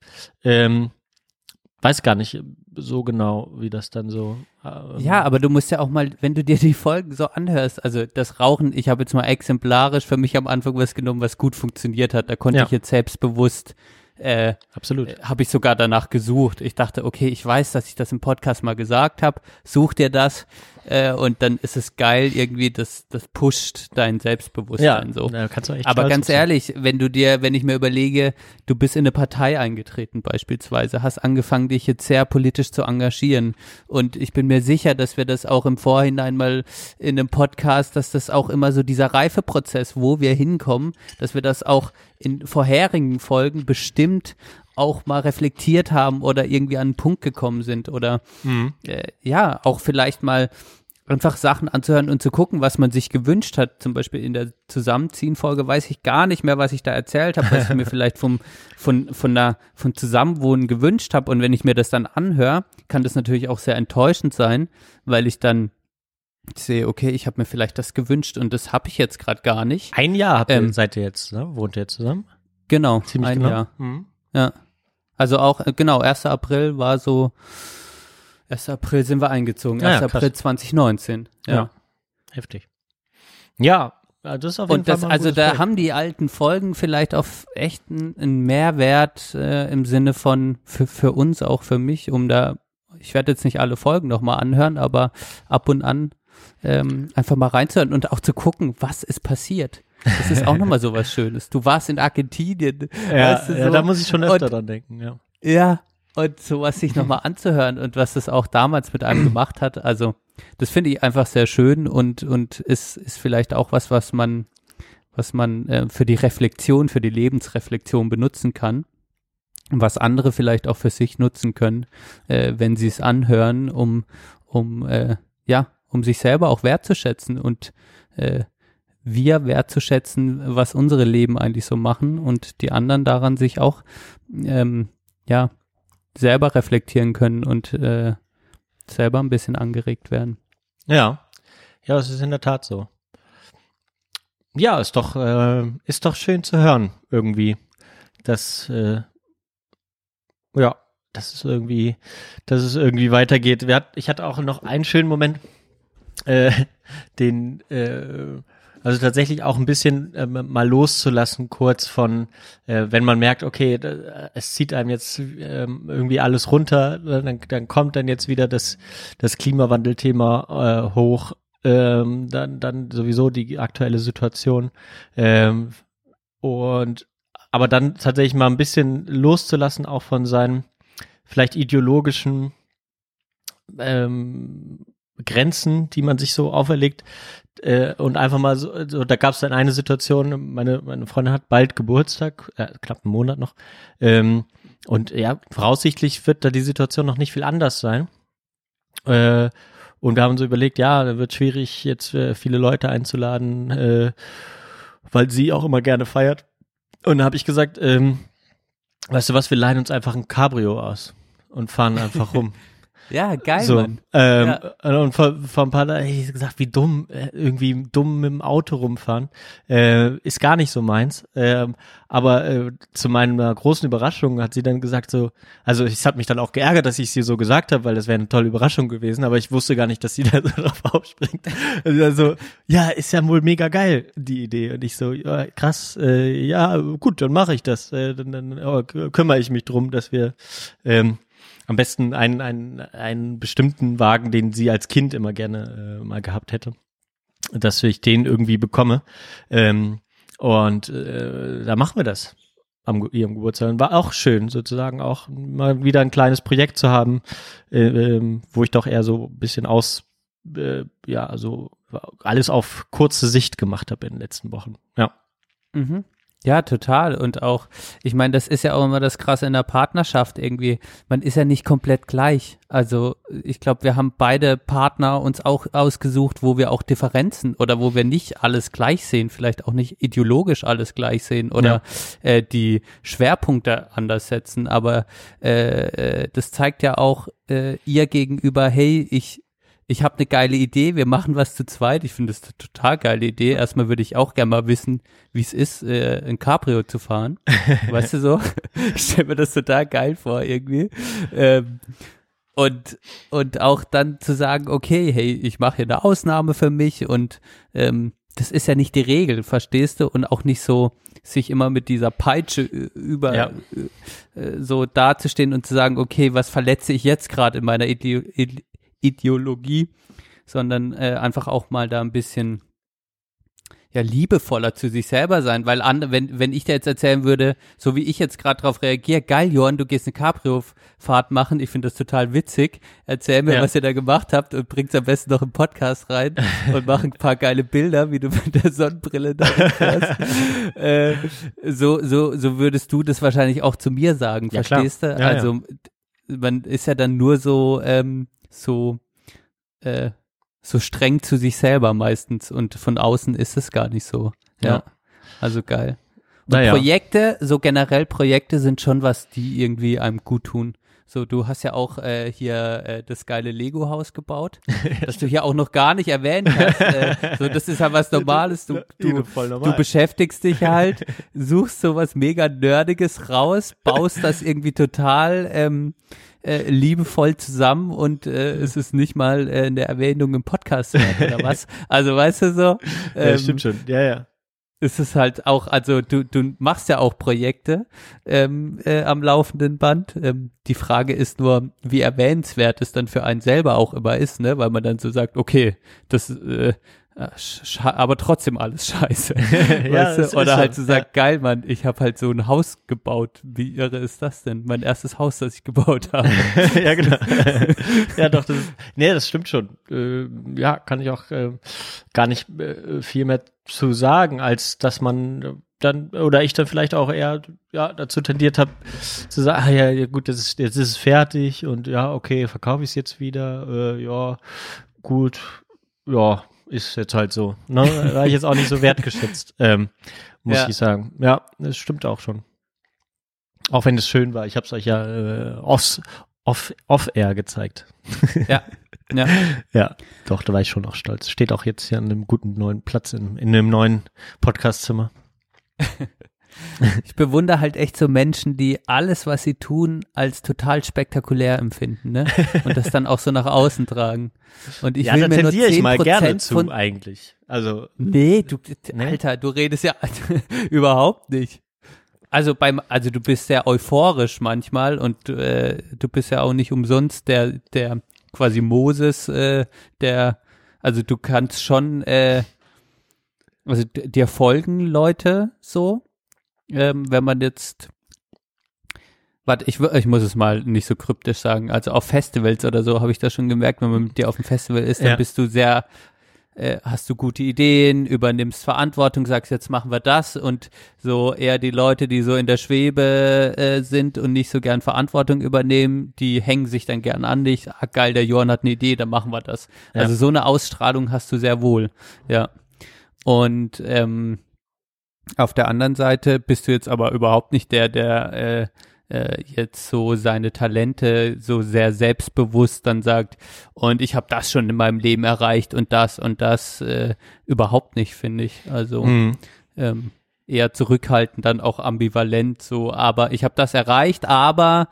Ähm, weiß gar nicht so genau, wie das dann so. Ähm ja, aber du musst ja auch mal, wenn du dir die Folgen so anhörst, also das Rauchen, ich habe jetzt mal exemplarisch für mich am Anfang was genommen, was gut funktioniert hat. Da konnte Ja. ich jetzt selbstbewusst äh, Absolut. habe ich sogar danach gesucht. Ich dachte, okay, ich weiß, dass ich das im Podcast mal gesagt habe. Such dir das äh, und dann ist es geil irgendwie, das das pusht dein Selbstbewusstsein so. da kannst du echt Aber ganz sein. ehrlich, wenn du dir, wenn ich mir überlege, du bist in eine Partei eingetreten beispielsweise, hast angefangen, dich jetzt sehr politisch zu engagieren und ich bin mir sicher, dass wir das auch im Vorhinein mal in einem Podcast, dass das auch immer so dieser Reifeprozess, wo wir hinkommen, dass wir das auch in vorherigen Folgen bestimmt auch mal reflektiert haben oder irgendwie an einen Punkt gekommen sind oder Mhm. äh, ja, auch vielleicht mal einfach Sachen anzuhören und zu gucken, was man sich gewünscht hat. Zum Beispiel in der Zusammenziehen-Folge weiß ich gar nicht mehr, was ich da erzählt habe, was ich mir vielleicht vom, von, von, einer, von Zusammenwohnen gewünscht habe. Und wenn ich mir das dann anhöre, kann das natürlich auch sehr enttäuschend sein, weil ich dann sehe, okay, ich habe mir vielleicht das gewünscht und das habe ich jetzt gerade gar nicht. Ein Jahr habt ihr, Ähm, seid ihr jetzt, ne? Wohnt ihr jetzt zusammen? Genau, Ziemlich ein genau. Jahr. Mhm. Ja. Also auch, äh, genau, 1. April war so, 1. April sind wir eingezogen, 1. Ah ja. April 2019. Ja. Ja. Heftig. Ja, das ist auf jeden Und das, Fall ein also da Projekt. haben die alten Folgen vielleicht auf echt einen, Mehrwert äh, im Sinne von für, für uns, auch für mich, um da, ich werde jetzt nicht alle Folgen nochmal anhören, aber ab und an ähm, einfach mal reinzuhören und auch zu gucken, was ist passiert. Das ist auch nochmal so was Schönes. Du warst in Argentinien. ja, weißt du, ja, so. da muss ich schon öfter Und- dran denken, ja. Ja, und sowas sich nochmal anzuhören und was das auch damals mit einem gemacht hat. Also, das finde ich einfach sehr schön und, und ist, ist vielleicht auch was, was man, was man äh, für die Reflexion, für die Lebensreflexion benutzen kann. Was andere vielleicht auch für sich nutzen können, äh, wenn sie es anhören, um, um, äh, ja, um sich selber auch wertzuschätzen und äh, wir wertzuschätzen, was unsere Leben eigentlich so machen und die anderen daran sich auch ähm, ja, selber reflektieren können und äh, selber ein bisschen angeregt werden. Ja. Ja, das ist in der Tat so. Ja, ist doch, äh, ist doch schön zu hören, irgendwie. Das, äh, ja, dass es irgendwie, dass es irgendwie weitergeht. Hat, ich hatte auch noch einen schönen Moment, äh, den, äh, also tatsächlich auch ein bisschen ähm, mal loszulassen, kurz von, äh, wenn man merkt, okay, da, es zieht einem jetzt ähm, irgendwie alles runter, dann, dann kommt dann jetzt wieder das, das Klimawandelthema äh, hoch, ähm, dann, dann sowieso die aktuelle Situation. Ähm, und aber dann tatsächlich mal ein bisschen loszulassen, auch von seinen vielleicht ideologischen ähm, Grenzen, die man sich so auferlegt, äh, und einfach mal so, so da gab es dann eine Situation, meine, meine Freundin hat bald Geburtstag, äh, knapp einen Monat noch, ähm, und ja, voraussichtlich wird da die Situation noch nicht viel anders sein. Äh, und wir haben so überlegt, ja, da wird schwierig, jetzt äh, viele Leute einzuladen, äh, weil sie auch immer gerne feiert. Und da habe ich gesagt, ähm, weißt du was, wir leihen uns einfach ein Cabrio aus und fahren einfach rum. Ja, geil, so, Mann. ähm, Ja. Und vor, vor ein paar Tagen hab ich gesagt, wie dumm, äh, irgendwie dumm mit dem Auto rumfahren, äh, ist gar nicht so meins. Ähm, aber äh, zu meiner großen Überraschung hat sie dann gesagt so, also es hat mich dann auch geärgert, dass ich sie so gesagt habe, weil das wäre eine tolle Überraschung gewesen, aber ich wusste gar nicht, dass sie da so drauf aufspringt. Also, also ja, ist ja wohl mega geil, die Idee. Und ich so, ja, krass, äh, ja, gut, dann mache ich das. Äh, dann dann oh, kü- kümmere ich mich drum, dass wir ähm, am besten einen, einen, einen bestimmten Wagen, den sie als Kind immer gerne äh, mal gehabt hätte, dass ich den irgendwie bekomme. Ähm, und äh, da machen wir das am ihrem Geburtstag. War auch schön, sozusagen auch mal wieder ein kleines Projekt zu haben, äh, ähm, wo ich doch eher so ein bisschen aus, äh, ja, so alles auf kurze Sicht gemacht habe in den letzten Wochen. Ja. Mhm. Ja, total. Und auch, ich meine, das ist ja auch immer das Krasse in der Partnerschaft irgendwie. Man ist ja nicht komplett gleich. Also ich glaube, wir haben beide Partner uns auch ausgesucht, wo wir auch Differenzen oder wo wir nicht alles gleich sehen, vielleicht auch nicht ideologisch alles gleich sehen oder ja. äh, die Schwerpunkte anders setzen. Aber äh, äh, das zeigt ja auch äh, ihr gegenüber, hey, ich ich habe eine geile Idee, wir machen was zu zweit. Ich finde das eine total geile Idee. Erstmal würde ich auch gerne mal wissen, wie es ist, äh, ein Cabrio zu fahren. weißt du so? Ich stelle mir das total geil vor irgendwie. Ähm, und, und auch dann zu sagen, okay, hey, ich mache hier eine Ausnahme für mich und ähm, das ist ja nicht die Regel, verstehst du? Und auch nicht so, sich immer mit dieser Peitsche über ja. äh, so dazustehen und zu sagen, okay, was verletze ich jetzt gerade in meiner Ide Ideologie, sondern äh, einfach auch mal da ein bisschen ja liebevoller zu sich selber sein, weil an, wenn wenn ich dir jetzt erzählen würde, so wie ich jetzt gerade drauf reagiere, geil, Johann, du gehst eine Cabrio-Fahrt machen, ich finde das total witzig. Erzähl mir, ja. was ihr da gemacht habt und bringt's am besten noch im Podcast rein und mach ein paar geile Bilder, wie du mit der Sonnenbrille da fährst. äh, so so so würdest du das wahrscheinlich auch zu mir sagen, ja, verstehst klar. du? Ja, also man ist ja dann nur so ähm, so, äh, so streng zu sich selber meistens und von außen ist es gar nicht so. Ja. ja. Also geil. Und naja. Projekte, so generell Projekte sind schon was, die irgendwie einem gut tun. So, du hast ja auch äh, hier äh, das geile Lego-Haus gebaut, das du hier auch noch gar nicht erwähnt hast. Äh, so, das ist ja was Normales. Du, du, du beschäftigst dich halt, suchst so was mega Nerdiges raus, baust das irgendwie total ähm, äh, liebevoll zusammen und äh, es ist nicht mal äh, eine Erwähnung im Podcast oder was. Also weißt du so. Ähm, ja, stimmt schon. Ja, ja ist es halt auch, also du, du machst ja auch Projekte ähm, äh, am laufenden Band. Ähm, die Frage ist nur, wie erwähnenswert es dann für einen selber auch immer ist, ne? Weil man dann so sagt, okay, das äh, aber trotzdem alles scheiße. ja? Oder halt so sagt, ja. geil, Mann, ich habe halt so ein Haus gebaut. Wie irre ist das denn? Mein erstes Haus, das ich gebaut habe. ja, genau. ja, doch, das ist, nee, das stimmt schon. Äh, ja, kann ich auch äh, gar nicht äh, viel mehr zu sagen, als dass man dann, oder ich dann vielleicht auch eher ja, dazu tendiert habe, zu sagen, ah, ja, gut, das ist, jetzt ist es fertig und ja, okay, verkaufe ich es jetzt wieder, äh, ja, gut, ja, ist jetzt halt so. Ne? War ich jetzt auch nicht so wertgeschätzt, ähm, muss ja. ich sagen. Ja, das stimmt auch schon. Auch wenn es schön war. Ich habe es euch ja äh, off, off, off air gezeigt. Ja. Ja. ja, doch, da war ich schon auch stolz. Steht auch jetzt hier an einem guten neuen Platz in, in einem neuen Podcastzimmer. Ich bewundere halt echt so Menschen, die alles, was sie tun, als total spektakulär empfinden, ne? Und das dann auch so nach außen tragen. Und ich ja, will mir nur 10% ich mal gerne zu, von, eigentlich. Also. Nee, du, nee? Alter, du redest ja überhaupt nicht. Also beim, also du bist sehr euphorisch manchmal und äh, du bist ja auch nicht umsonst der, der quasi Moses, äh, der, also du kannst schon, äh, also dir folgen Leute so, ähm, wenn man jetzt Warte, ich, ich muss es mal nicht so kryptisch sagen. Also auf Festivals oder so habe ich das schon gemerkt, wenn man mit dir auf dem Festival ist, dann ja. bist du sehr, äh, hast du gute Ideen, übernimmst Verantwortung, sagst, jetzt machen wir das und so eher die Leute, die so in der Schwebe äh, sind und nicht so gern Verantwortung übernehmen, die hängen sich dann gern an dich. Ah, geil, der Johann hat eine Idee, dann machen wir das. Ja. Also so eine Ausstrahlung hast du sehr wohl, ja. Und ähm, auf der anderen Seite bist du jetzt aber überhaupt nicht der, der äh, äh, jetzt so seine Talente so sehr selbstbewusst dann sagt, und ich habe das schon in meinem Leben erreicht und das und das äh, überhaupt nicht, finde ich. Also mhm. ähm, eher zurückhaltend, dann auch ambivalent so, aber ich habe das erreicht, aber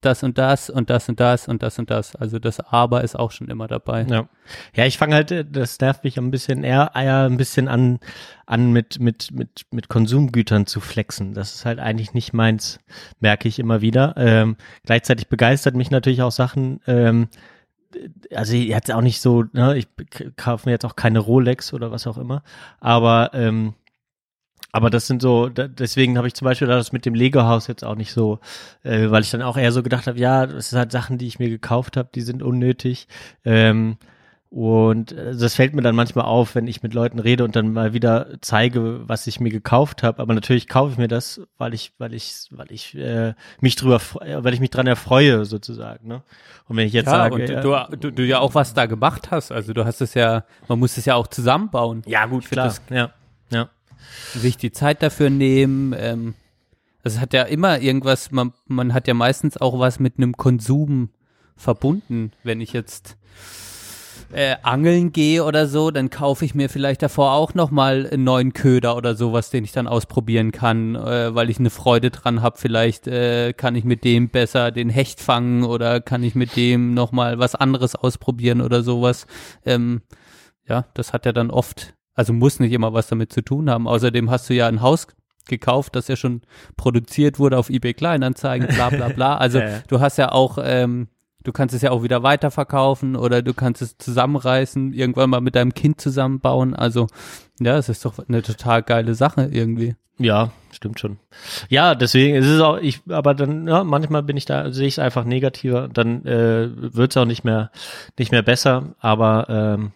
das und das und das und das und das und das. Also das Aber ist auch schon immer dabei. Ja, ja ich fange halt, das nervt mich ein bisschen eher, eher ein bisschen an, an mit, mit, mit, mit Konsumgütern zu flexen. Das ist halt eigentlich nicht meins, merke ich immer wieder. Ähm, gleichzeitig begeistert mich natürlich auch Sachen, ähm, also jetzt auch nicht so, ne, ich kaufe mir jetzt auch keine Rolex oder was auch immer, aber ähm, aber das sind so, deswegen habe ich zum Beispiel das mit dem Lego-Haus jetzt auch nicht so, äh, weil ich dann auch eher so gedacht habe, ja, das sind halt Sachen, die ich mir gekauft habe, die sind unnötig. Ähm, Und äh, das fällt mir dann manchmal auf, wenn ich mit Leuten rede und dann mal wieder zeige, was ich mir gekauft habe. Aber natürlich kaufe ich mir das, weil ich, weil ich, weil ich äh, mich drüber, weil ich mich dran erfreue sozusagen. Ne? Und wenn ich jetzt Ja, sage, und ja, du, du, du ja auch was da gemacht hast. Also du hast es ja, man muss es ja auch zusammenbauen. ja gut, klar, das- ja, ja, sich die Zeit dafür nehmen. Ähm, es hat ja immer irgendwas, man, man hat ja meistens auch was mit einem Konsum verbunden. Wenn ich jetzt äh, angeln gehe oder so, dann kaufe ich mir vielleicht davor auch nochmal einen neuen Köder oder sowas, den ich dann ausprobieren kann, äh, weil ich eine Freude dran habe. Vielleicht äh, kann ich mit dem besser den Hecht fangen oder kann ich mit dem nochmal was anderes ausprobieren oder sowas. Ähm, ja, das hat ja dann oft, also muss nicht immer was damit zu tun haben. Außerdem hast du ja ein Haus gekauft, das ja schon produziert wurde auf eBay Kleinanzeigen, bla bla bla. Also Ja, ja. du hast ja auch, ähm, du kannst es ja auch wieder weiterverkaufen oder du kannst es zusammenreißen, irgendwann mal mit deinem Kind zusammenbauen. Also ja, es ist doch eine total geile Sache irgendwie. ja, stimmt schon. Ja, deswegen ist es auch, ich, aber dann, ja, manchmal bin ich da, sehe ich es einfach negativer, dann äh, wird es auch nicht mehr, nicht mehr besser, aber ähm,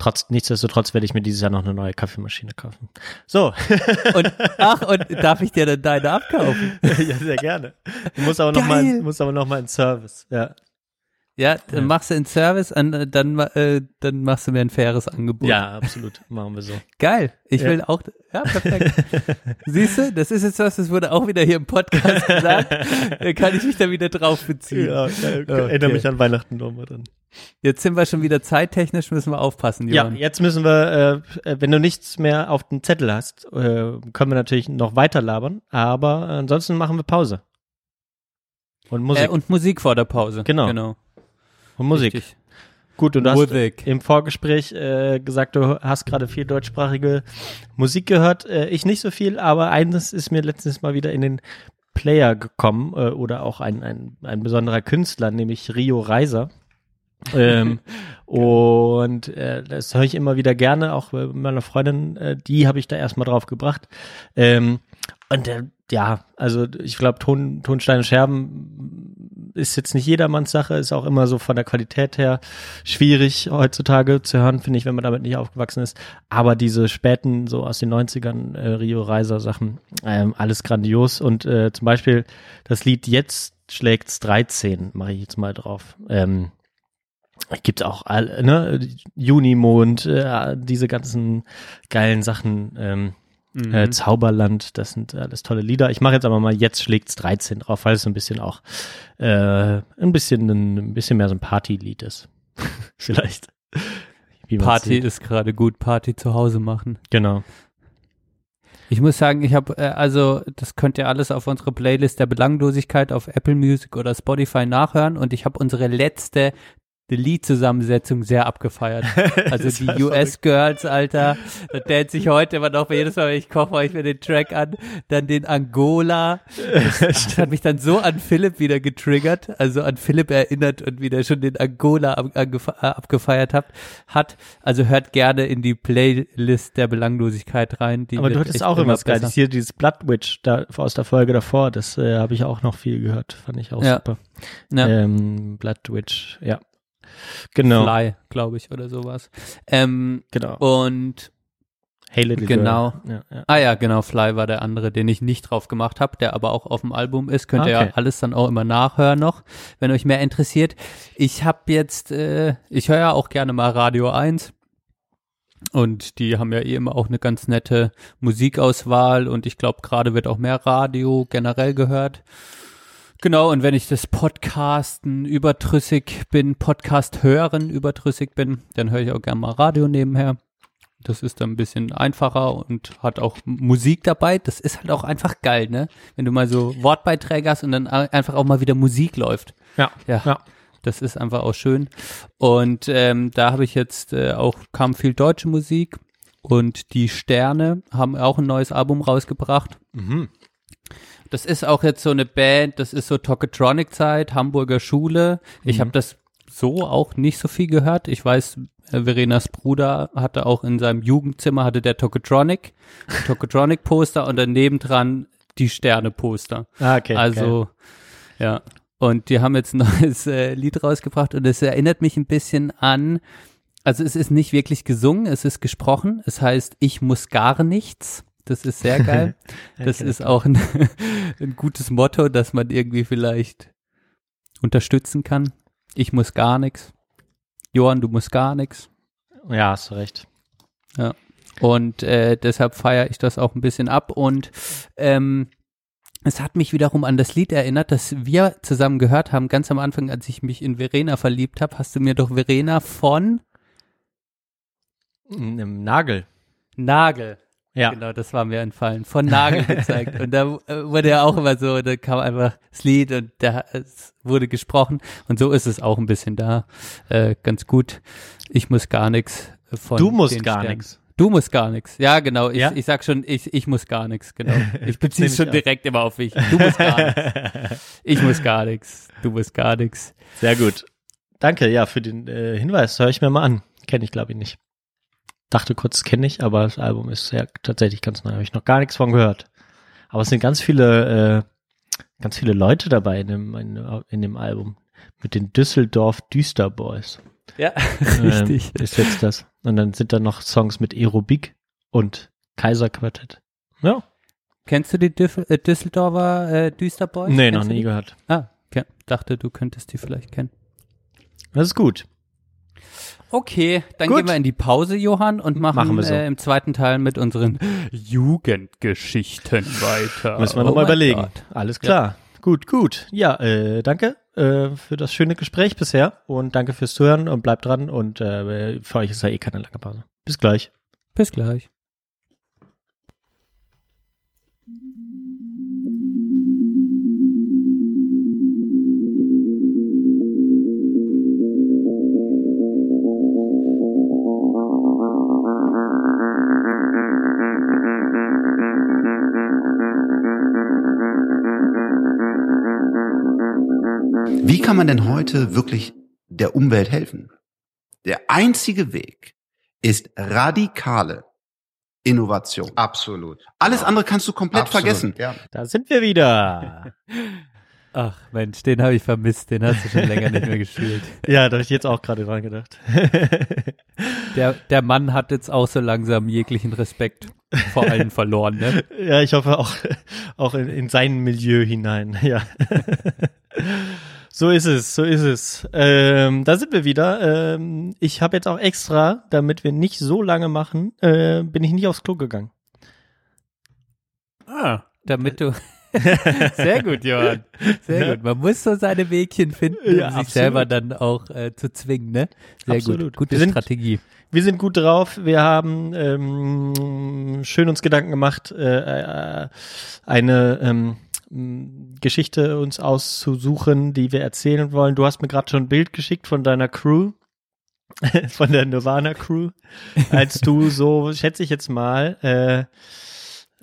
trotz, nichtsdestotrotz werde ich mir dieses Jahr noch eine neue Kaffeemaschine kaufen. So, Und ach, und darf ich dir dann deine abkaufen? ja, sehr gerne. Du musst aber noch mal, Geil. musst aber noch mal in Service, ja. Ja, dann Ja. machst du einen Service, an, dann, äh, dann machst du mir ein faires Angebot. Ja, absolut, machen wir so. Geil. Ich Ja. will auch, ja, perfekt. Siehst du, das ist jetzt was, das wurde auch wieder hier im Podcast gesagt. Da kann ich mich da wieder drauf beziehen. Ja, ja, erinnere Okay. mich an Weihnachten nochmal dann. Jetzt sind wir schon wieder zeittechnisch, müssen wir aufpassen, Ja, Johann. jetzt müssen wir, äh, wenn du nichts mehr auf dem Zettel hast, äh, können wir natürlich noch weiter labern, aber ansonsten machen wir Pause. Und Musik. Äh, und Musik vor der Pause. Genau. genau. Und Musik. Richtig. Gut, und du hast Musik. im Vorgespräch äh, gesagt, du hast gerade viel deutschsprachige Musik gehört. Äh, ich nicht so viel, aber eines ist mir letztens mal wieder in den Player gekommen äh, oder auch ein, ein, ein besonderer Künstler, nämlich Rio Reiser. ähm, und äh, das höre ich immer wieder gerne, auch meiner Freundin, äh, die habe ich da erstmal drauf gebracht. Ähm, und äh, ja, also ich glaube, Ton, Tonstein und Scherben ist jetzt nicht jedermanns Sache, ist auch immer so von der Qualität her schwierig heutzutage zu hören, finde ich, wenn man damit nicht aufgewachsen ist. Aber diese späten, so aus den 90ern, äh, Rio Reiser Sachen, ähm, alles grandios. Und äh, zum Beispiel das Lied Jetzt schlägt's 13, mache ich jetzt mal drauf. Ähm, gibt auch all, ne, Junimond, äh, diese ganzen geilen Sachen, ähm, Mhm. äh, Zauberland, das sind alles tolle Lieder. Ich mache jetzt aber mal, jetzt schlägt's 13 drauf, weil es so ein bisschen auch äh, ein bisschen ein, ein bisschen mehr so ein Partylied ist. Vielleicht. Party sieht. ist gerade gut, Party zu Hause machen. Genau. Ich muss sagen, ich habe, äh, also das könnt ihr alles auf unsere Playlist der Belanglosigkeit auf Apple Music oder Spotify nachhören und ich habe unsere letzte Liedzusammensetzung sehr abgefeiert. Also die US-Girls, Alter, da dance ich heute immer noch, jedes Mal, wenn ich koche, mache ich mir den Track an, dann den Angola. Das, das hat mich dann so an Philipp wieder getriggert, also an Philipp erinnert und wieder schon den Angola ab, äh, abgefeiert habt, hat. Also hört gerne in die Playlist der Belanglosigkeit rein. Die Aber du hattest auch immer besser. Geiles. Hier dieses Blood Witch da, aus der Folge davor, das äh, habe ich auch noch viel gehört. Fand ich auch Ja. super. Ja. Ähm, Blood Witch, ja. Genau. Fly, glaube ich, oder sowas. Ähm, Genau. und Hey Little Genau. Girl. Ja, ja. ah ja, genau, Fly war der andere, den ich nicht drauf gemacht habe, der aber auch auf dem Album ist. Könnt ihr Okay. ja alles dann auch immer nachhören noch, wenn euch mehr interessiert. Ich habe jetzt, äh, ich höre ja auch gerne mal Radio 1. Und die haben ja eh immer auch eine ganz nette Musikauswahl und ich glaube, gerade wird auch mehr Radio generell gehört. Genau, und wenn ich das Podcasten überdrüssig bin, Podcast hören überdrüssig bin, dann höre ich auch gerne mal Radio nebenher. Das ist dann ein bisschen einfacher und hat auch Musik dabei. Das ist halt auch einfach geil, ne? Wenn du mal so Wortbeiträge hast und dann einfach auch mal wieder Musik läuft. Ja. Ja, Ja. das ist einfach auch schön. Und ähm, da habe ich jetzt äh, auch, kam viel deutsche Musik und die Sterne haben auch ein neues Album rausgebracht. Mhm. Das ist auch jetzt so eine Band, das ist so Tokotronic-Zeit, Hamburger Schule. Ich Mhm. habe das so auch nicht so viel gehört. Ich weiß, äh, Verenas Bruder hatte auch in seinem Jugendzimmer, hatte der Tokotronic, ein Tokotronic-Poster und daneben dran die Sterne-Poster. Ah, okay. also, ja. Und die haben jetzt ein neues äh, Lied rausgebracht und es erinnert mich ein bisschen an also es ist nicht wirklich gesungen, es ist gesprochen. Es heißt, ich muss gar nichts. Das ist sehr geil. Das ist auch ein, ein gutes Motto, das man irgendwie vielleicht unterstützen kann. Ich muss gar nichts. Johann, du musst gar nichts. Ja, hast du recht. Und äh, deshalb feiere ich das auch ein bisschen ab. Und ähm, es hat mich wiederum an das Lied erinnert, das wir zusammen gehört haben, ganz am Anfang, als ich mich in Verena verliebt habe, hast du mir doch Verena von Im Nagel. Nagel. Ja. Genau, das war mir entfallen. Von Nagel gezeigt. und da äh, wurde ja auch immer so, da kam einfach das Lied und da es wurde gesprochen. Und so ist es auch ein bisschen da. Äh, ganz gut. Ich muss gar nichts von. Du musst gar nichts. Du musst gar nichts. Ja, genau. Ich, Ja? ich sag schon, ich, ich muss gar nichts. Genau. Ich beziehe es schon auch. direkt immer auf mich. Du musst gar nichts. Ich muss gar nichts. Du musst gar nichts. Sehr gut. Danke, ja, für den äh, Hinweis. Höre ich mir mal an. Kenne ich, glaube ich, nicht. Dachte kurz, kenne ich, aber das Album ist ja tatsächlich ganz neu. Habe ich noch gar nichts von gehört. Aber es sind ganz viele, äh, ganz viele Leute dabei in dem, in, in dem Album. Mit den Düsseldorf Düster Boys. Ja, Ähm, richtig. ist jetzt das. Und dann sind da noch Songs mit Aerobik und Kaiserquartett. Ja. Kennst du die Düff äh, Düsseldorfer äh, Düsterboys? Nee, Kennst noch nie gehört. Ah, okay. dachte, du könntest die vielleicht kennen. Das ist gut. Okay, dann Gut. gehen wir in die Pause, Johann, und machen, Machen wir so. äh, im zweiten Teil mit unseren Jugendgeschichten weiter. Müssen wir Oh nochmal überlegen. Gott. Alles klar. Gut, gut. Ja, äh, danke äh, für das schöne Gespräch bisher und danke fürs Zuhören und bleibt dran und äh, für euch ist ja eh keine lange Pause. Bis gleich. Bis gleich. Wie kann man denn heute wirklich der Umwelt helfen? Der einzige Weg ist radikale Innovation. Absolut. Alles andere kannst du komplett Absolut, vergessen. Ja. Da sind wir wieder. Ach Mensch, den habe ich vermisst, den hast du schon länger nicht mehr gespielt. ja, da habe ich jetzt auch gerade dran gedacht. Der, der Mann hat jetzt auch so langsam jeglichen Respekt vor allen verloren, ne? ja, ich hoffe auch, auch in, in sein Milieu hinein. Ja. So ist es, so ist es. Ähm, da sind wir wieder. Ähm, ich habe jetzt auch extra, damit wir nicht so lange machen, äh, bin ich nicht aufs Klo gegangen. Ah, damit du. Sehr gut, Johann. Sehr Ja. gut. Man muss so seine Wegchen finden, um Ja, sich absolut. selber dann auch äh, zu zwingen, ne? Sehr Absolut. gut. Gute Wir sind- Strategie. Wir sind gut drauf. Wir haben ähm, schön uns Gedanken gemacht, äh, äh, eine ähm, Geschichte uns auszusuchen, die wir erzählen wollen. Du hast mir gerade schon ein Bild geschickt von deiner Crew, von der Nirvana Crew, als du so, schätze ich jetzt mal, äh,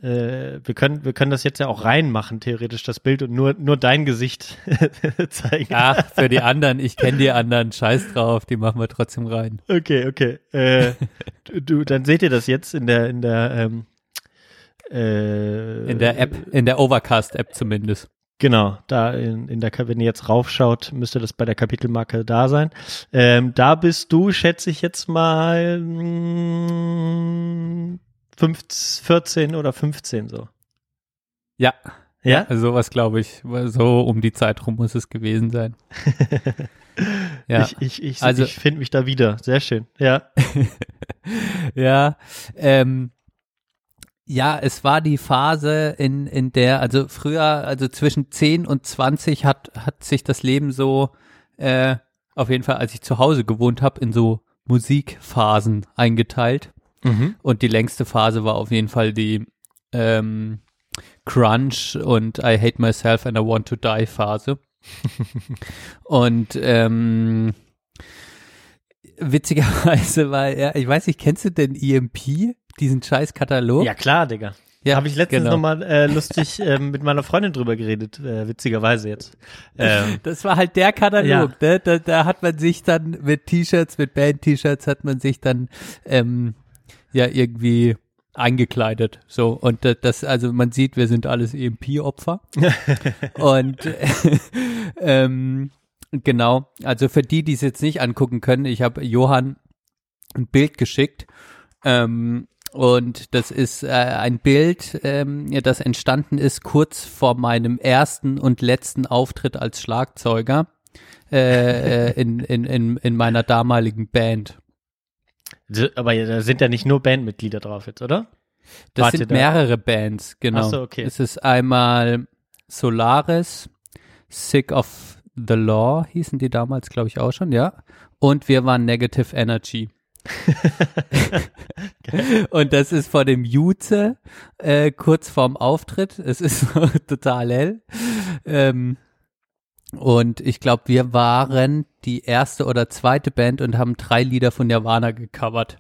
äh, wir können, wir können das jetzt ja auch reinmachen, theoretisch, das Bild und nur, nur dein Gesicht zeigen. Ach, für die anderen, ich kenne die anderen, scheiß drauf, die machen wir trotzdem rein. Okay, okay. Äh, du, du, dann seht ihr das jetzt in der, in der, ähm, äh, In der App, in der Overcast-App zumindest. Genau, da in, in der, wenn ihr jetzt raufschaut, müsste das bei der Kapitelmarke da sein. Ähm, da bist du, schätze ich jetzt mal, mh, 15, 14 oder 15 so. Ja, Ja? also sowas glaube ich, so um die Zeit rum muss es gewesen sein. Ja, Ich, ich, ich, Also- ich finde mich da wieder. Sehr schön. Ja. ja, ähm, ja, es war die Phase, in, in der, also früher, also zwischen 10 und 20 hat, hat sich das Leben so, äh, auf jeden Fall, als ich zu Hause gewohnt habe, in so Musikphasen eingeteilt. Mhm. Und die längste Phase war auf jeden Fall die ähm, Crunch und I Hate Myself and I Want to Die Phase. und ähm, witzigerweise war er, ich weiß nicht, kennst du denn EMP, diesen scheiß Katalog? Ja, klar, Digga. Ja, Habe ich letztens genau. nochmal äh, lustig ähm, mit meiner Freundin drüber geredet, äh, witzigerweise jetzt. Ähm, Das war halt der Katalog, ne? Da, da hat man sich dann mit T-Shirts, mit Band-T-Shirts hat man sich dann ähm, ja irgendwie eingekleidet. So, und da- das, also man sieht, wir sind alles EMP-Opfer. und ähm, genau, also für die, die es jetzt nicht angucken können, ich habe Johann ein Bild geschickt. Ähm, und das ist äh, ein Bild, ähm, das entstanden ist kurz vor meinem ersten und letzten Auftritt als Schlagzeuger äh, äh in, in, in, in meiner damaligen Band. Aber da sind ja nicht nur Bandmitglieder drauf jetzt, oder? Das Wart sind da? mehrere Bands, genau. Ach so, okay. Es ist einmal Solaris, Sick of the Law hießen die damals, glaube ich, auch schon, ja. Und wir waren Negative Energy. und das ist vor dem Juze, äh, kurz vorm Auftritt. Es ist total hell. Ähm, und ich glaube, wir waren die erste oder zweite Band und haben drei Lieder von Nirvana gecovert.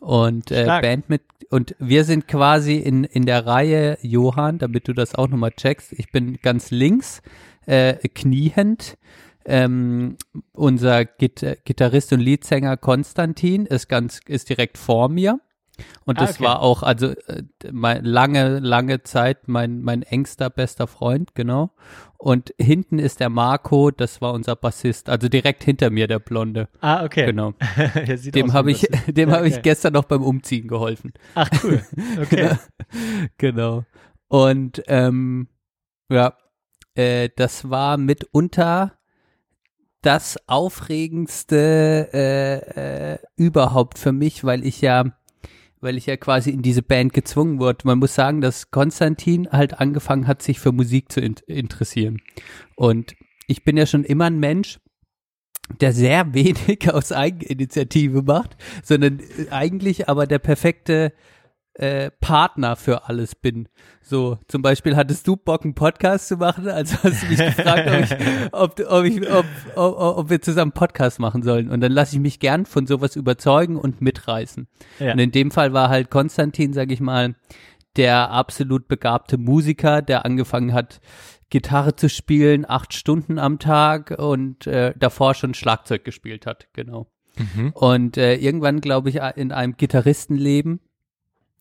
Und äh, Stark. Band mit und wir sind quasi in in der Reihe Johann, damit du das auch nochmal checkst. Ich bin ganz links, äh, kniehend. Ähm, unser Git Gitarrist und Leadsänger Konstantin ist ganz ist direkt vor mir. Und Ah, das okay. war auch, also äh, mein, lange, lange Zeit mein, mein engster, bester Freund, genau. Und hinten ist der Marco, das war unser Bassist, also direkt hinter mir der Blonde, Ah, okay. genau. Dem habe ich, dem Ja, habe ich okay. gestern noch beim Umziehen geholfen. Ach, cool. Okay. genau. Und ähm, ja, äh, das war mitunter das aufregendste äh, äh, überhaupt für mich, weil ich ja, weil ich ja quasi in diese Band gezwungen wurde. Man muss sagen, dass Konstantin halt angefangen hat, sich für Musik zu in interessieren. Und ich bin ja schon immer ein Mensch, der sehr wenig aus Eigeninitiative macht, sondern äh, eigentlich aber der perfekte äh, Partner für alles bin. So, zum Beispiel hattest du Bock, einen Podcast zu machen, also hast du mich gefragt, ob, ich, ob, ob, ich, ob, ob, ob wir zusammen Podcast machen sollen. Und dann lasse ich mich gern von sowas überzeugen und mitreißen. Ja. Und in dem Fall war halt Konstantin, sag ich mal, der absolut begabte Musiker, der angefangen hat, Gitarre zu spielen, acht Stunden am Tag und äh, davor schon Schlagzeug gespielt hat, genau. Und äh, irgendwann, glaube ich, in einem Gitarristenleben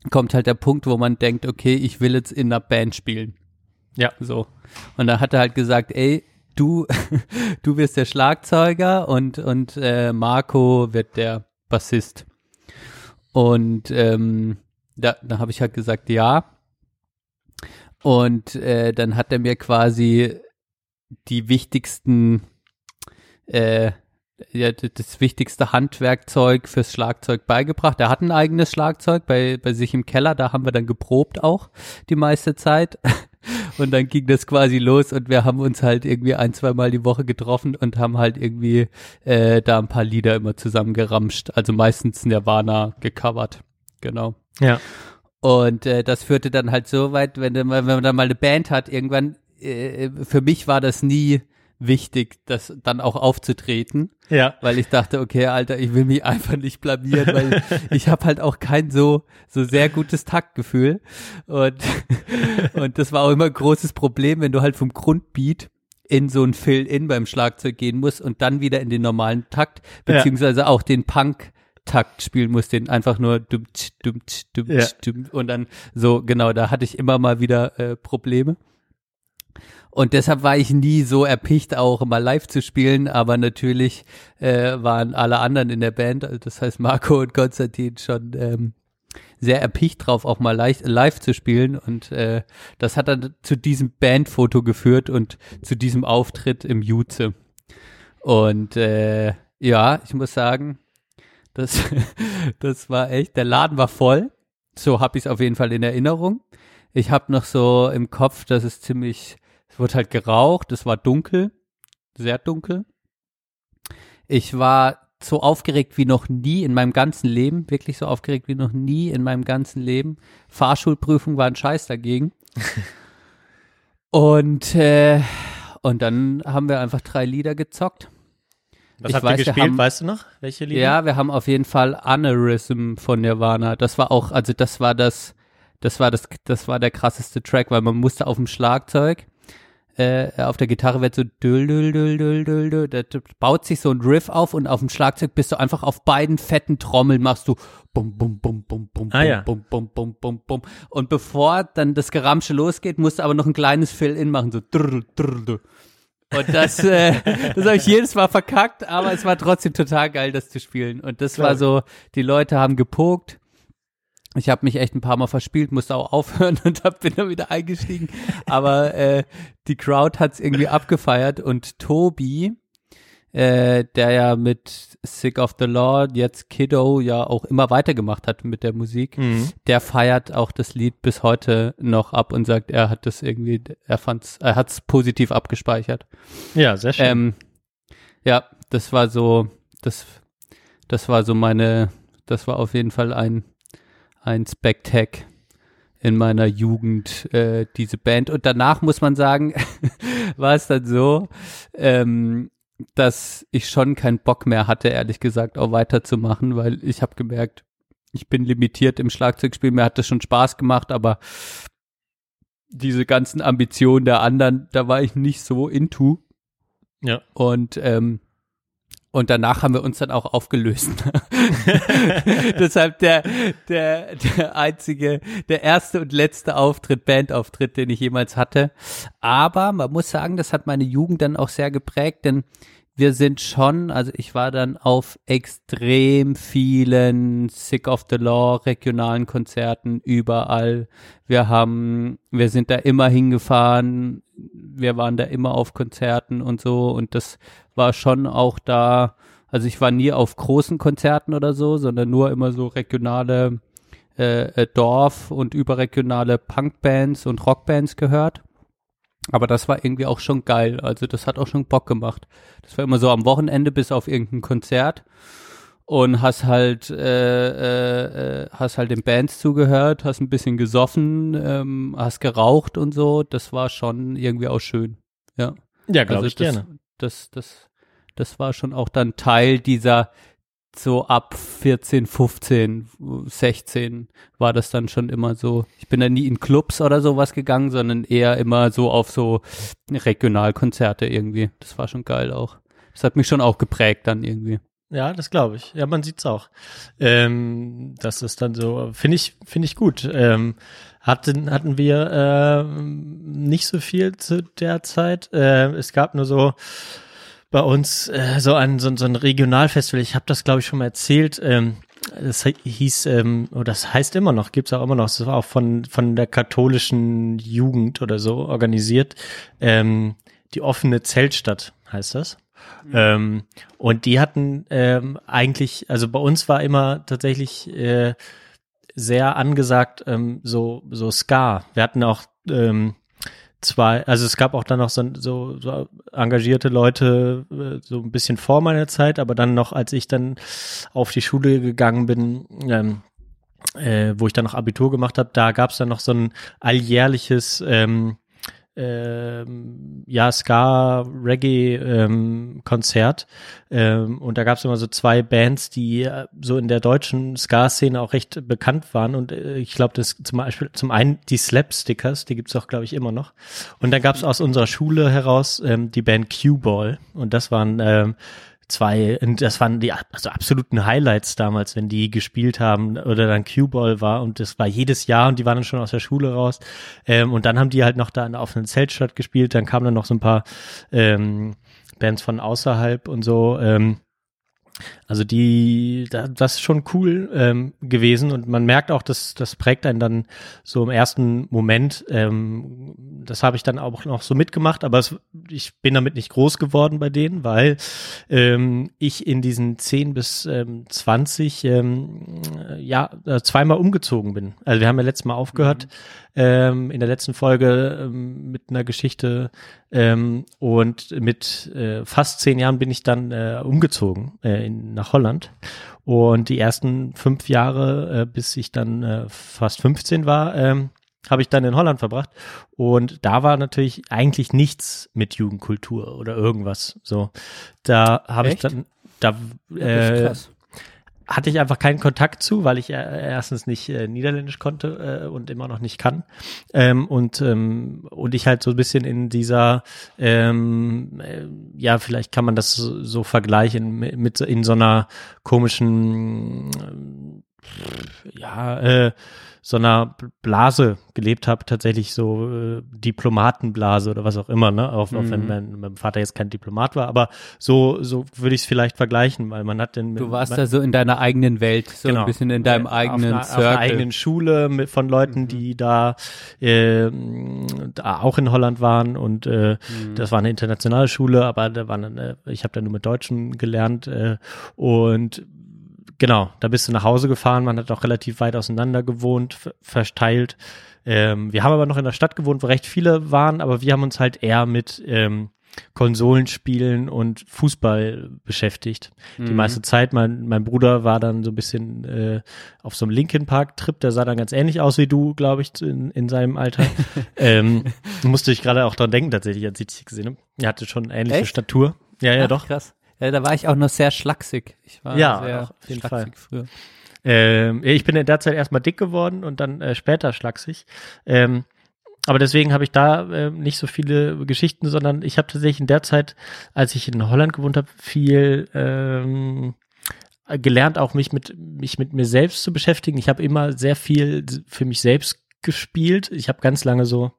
kommt halt der Punkt, wo man denkt, okay, ich will jetzt in einer Band spielen. Ja. So. Und da hat er halt gesagt, ey, du, du wirst der Schlagzeuger und, und äh, Marco wird der Bassist. Und ähm, da, da habe ich halt gesagt, ja. Und äh, dann hat er mir quasi die wichtigsten, äh, ja, das wichtigste Handwerkzeug fürs Schlagzeug beigebracht. Er hat ein eigenes Schlagzeug bei, bei sich im Keller, da haben wir dann geprobt auch die meiste Zeit. Und dann ging das quasi los und wir haben uns halt irgendwie ein, zwei Mal die Woche getroffen und haben halt irgendwie äh, da ein paar Lieder immer zusammengeramscht. Also meistens Nirvana gecovert. Genau. Ja. Und äh, das führte dann halt so weit, wenn, wenn man dann mal eine Band hat, irgendwann, äh, für mich war das nie wichtig, das dann auch aufzutreten, Ja. weil ich dachte, okay, Alter, ich will mich einfach nicht blamieren, weil ich habe halt auch kein so so sehr gutes Taktgefühl und und das war auch immer ein großes Problem, wenn du halt vom Grundbeat in so ein Fill-In beim Schlagzeug gehen musst und dann wieder in den normalen Takt, Ja. beziehungsweise auch den Punk Takt spielen musst, den einfach nur dum, tsch, dum, tsch, dum, Ja. tsch, dum, und dann so, genau, da hatte ich immer mal wieder äh, Probleme. Und deshalb war ich nie so erpicht, auch mal live zu spielen, aber natürlich äh, waren alle anderen in der Band, das heißt Marco und Konstantin schon ähm, sehr erpicht drauf, auch mal live, live zu spielen. Und äh, das hat dann zu diesem Bandfoto geführt und zu diesem Auftritt im Juze. Und äh, ja, ich muss sagen, das, das war echt, der Laden war voll. So habe ich es auf jeden Fall in Erinnerung. Ich habe noch so im Kopf, dass es ziemlich, wurde halt geraucht, es war dunkel, sehr dunkel. Ich war so aufgeregt wie noch nie in meinem ganzen Leben, wirklich so aufgeregt wie noch nie in meinem ganzen Leben. Fahrschulprüfung war ein Scheiß dagegen. und äh, und dann haben wir einfach drei Lieder gezockt. Was Ich habt weiß, ihr gespielt? haben- weißt du noch? Welche Lieder? Ja, wir haben auf jeden Fall Aneurysm von Nirvana. Das war auch, also das war das, das war das, das war der krasseste Track, weil man musste auf dem Schlagzeug, äh, auf der Gitarre wird so dül, dül, dül, dül, dül, dül, da baut sich so ein Riff auf und auf dem Schlagzeug bist du einfach auf beiden fetten Trommeln machst du bum, bum, bum, bum, bum, Ah, bum, ja. bum, bum, bum, bum, bum. Und bevor dann das Geramsche losgeht, musst du aber noch ein kleines Fill-In machen, so drr, drr, drr. Und das, äh, das habe ich jedes Mal verkackt, aber es war trotzdem total geil, das zu spielen. Und das war so, die Leute haben gepokt. Ich habe mich echt ein paar Mal verspielt, musste auch aufhören und hab, bin dann wieder eingestiegen. Aber äh, die Crowd hat's irgendwie abgefeiert und Tobi, äh, der ja mit Sick of the Law, jetzt Kiddo, ja auch immer weitergemacht hat mit der Musik, Mhm. der feiert auch das Lied bis heute noch ab und sagt, er hat das irgendwie, er fand's, er hat's positiv abgespeichert. Ja, sehr schön. Ähm, ja, das war so, das, das war so meine, das war auf jeden Fall ein, ein Spectac in meiner Jugend, äh, diese Band. Und danach muss man sagen, war es dann so, ähm, dass ich schon keinen Bock mehr hatte, ehrlich gesagt, auch weiterzumachen, weil ich habe gemerkt, ich bin limitiert im Schlagzeugspiel. Mir hat das schon Spaß gemacht, aber diese ganzen Ambitionen der anderen, da war ich nicht so into. Ja. Und ähm, und danach haben wir uns dann auch aufgelöst. Deshalb der, der, der einzige, der erste und letzte Auftritt, Bandauftritt, den ich jemals hatte. Aber man muss sagen, das hat meine Jugend dann auch sehr geprägt, denn wir sind schon, also ich war dann auf extrem vielen Sick of the Law regionalen Konzerten überall. Wir haben, wir sind da immer hingefahren, wir waren da immer auf Konzerten und so und das war schon auch da, also ich war nie auf großen Konzerten oder so, sondern nur immer so regionale äh, äh, Dorf- und überregionale Punkbands und Rockbands gehört. Aber das war irgendwie auch schon geil. Also das hat auch schon Bock gemacht. Das war immer so am Wochenende bis auf irgendein Konzert und hast halt äh, äh, äh, hast halt den Bands zugehört, hast ein bisschen gesoffen, ähm, hast geraucht und so. Das war schon irgendwie auch schön. Ja. ja, glaube also ich das, gerne. Das, das, das war schon auch dann Teil dieser so ab 14, 15, 16 war das dann schon immer so. Ich bin da nie in Clubs oder sowas gegangen, sondern eher immer so auf so Regionalkonzerte irgendwie. Das war schon geil auch. Das hat mich schon auch geprägt dann irgendwie. Ja, das glaube ich. Ja, man sieht's auch. Ähm, das ist dann so, finde ich, finde ich gut. Ähm, hatten, hatten wir äh, nicht so viel zu der Zeit. Äh, es gab nur so bei uns äh, so ein so, ein- so ein Regionalfestival. Ich habe das glaube ich schon mal erzählt. Ähm, das hi- hieß ähm, oder das heißt immer noch, gibt's auch immer noch. Das war auch von von der katholischen Jugend oder so organisiert. Ähm, die offene Zeltstadt heißt das. Ähm, und die hatten ähm, eigentlich, also bei uns war immer tatsächlich äh, sehr angesagt ähm, so so Ska. Wir hatten auch ähm, zwei, also es gab auch dann noch so, so, so engagierte Leute äh, so ein bisschen vor meiner Zeit, aber dann noch, als ich dann auf die Schule gegangen bin, ähm, äh, wo ich dann noch Abitur gemacht habe, da gab es dann noch so ein alljährliches ähm, ähm, ja, Ska, Reggae ähm, Konzert. Ähm, und da gab es immer so zwei Bands, die äh, so in der deutschen Ska-Szene auch recht bekannt waren. Und äh, ich glaube, das zum Beispiel zum einen die Slapstickers, die gibt's auch, glaube ich, immer noch. Und dann gab's aus unserer Schule heraus ähm, die Band Q-Ball. Und das waren ähm, zwei, und das waren die also absoluten Highlights damals, wenn die gespielt haben oder dann Q-Ball war und das war jedes Jahr und die waren dann schon aus der Schule raus. Ähm, und dann haben die halt noch da in der offenen Zeltstadt gespielt, dann kamen dann noch so ein paar ähm, Bands von außerhalb und so, ähm, also die, da- das ist schon cool ähm, gewesen und man merkt auch, dass das prägt einen dann so im ersten Moment. Ähm, das habe ich dann auch noch so mitgemacht, aber es, ich bin damit nicht groß geworden bei denen, weil ähm, ich in diesen 10 bis ähm, 20 ähm, ja äh, zweimal umgezogen bin. Also wir haben ja letztes Mal aufgehört ähm, in der letzten Folge ähm, mit einer Geschichte ähm, und mit äh, fast zehn Jahren bin ich dann äh, umgezogen äh, in, nach Holland. Und die ersten fünf Jahre, äh, bis ich dann äh, fast 15 war, ähm, habe ich dann in Holland verbracht. Und da war natürlich eigentlich nichts mit Jugendkultur oder irgendwas. So, da habe ich dann, da äh, hatte ich einfach keinen Kontakt zu, weil ich äh, erstens nicht äh, Niederländisch konnte äh, und immer noch nicht kann. Ähm, und, ähm, und ich halt so ein bisschen in dieser, ähm, äh, ja, vielleicht kann man das so, so vergleichen mit, mit in so einer komischen ähm, ja, äh, so einer Blase gelebt habe, tatsächlich so äh, Diplomatenblase oder was auch immer, ne? Auch, auch wenn Mhm. mein, mein Vater jetzt kein Diplomat war, aber so, so würde ich es vielleicht vergleichen, weil man hat den Du warst da so in deiner eigenen Welt, so Genau. ein bisschen in deinem auf eigenen einer, Circle. Auf einer eigenen Schule mit, von Leuten, die da, äh, da auch in Holland waren und äh, das war eine internationale Schule, aber da waren, äh, ich habe da nur mit Deutschen gelernt äh, und genau, da bist du nach Hause gefahren, man hat auch relativ weit auseinander gewohnt, ver- verteilt. Ähm, wir haben aber noch in der Stadt gewohnt, wo recht viele waren, aber wir haben uns halt eher mit ähm, Konsolenspielen und Fußball beschäftigt. Die meiste Zeit, mein, mein Bruder war dann so ein bisschen äh, auf so einem Linkin Park-Trip, der sah dann ganz ähnlich aus wie du, glaube ich, in, in seinem Alter. ähm, musste ich gerade auch dran denken, tatsächlich, als ich dich gesehen habe. Er hatte schon ähnliche Echt? Statur. Ja, ja, Ach, doch. Krass. Ja, da war ich auch noch sehr schlaksig. Ich war Ja, sehr auf jeden schlaksig früher. Ähm, ich bin in der Zeit erstmal dick geworden und dann äh, später schlaksig. Ähm, aber deswegen habe ich da ähm, nicht so viele Geschichten, sondern ich habe tatsächlich in der Zeit, als ich in Holland gewohnt habe, viel ähm, gelernt, auch mich mit mich mit mir selbst zu beschäftigen. Ich habe immer sehr viel für mich selbst gespielt. Ich habe ganz lange so,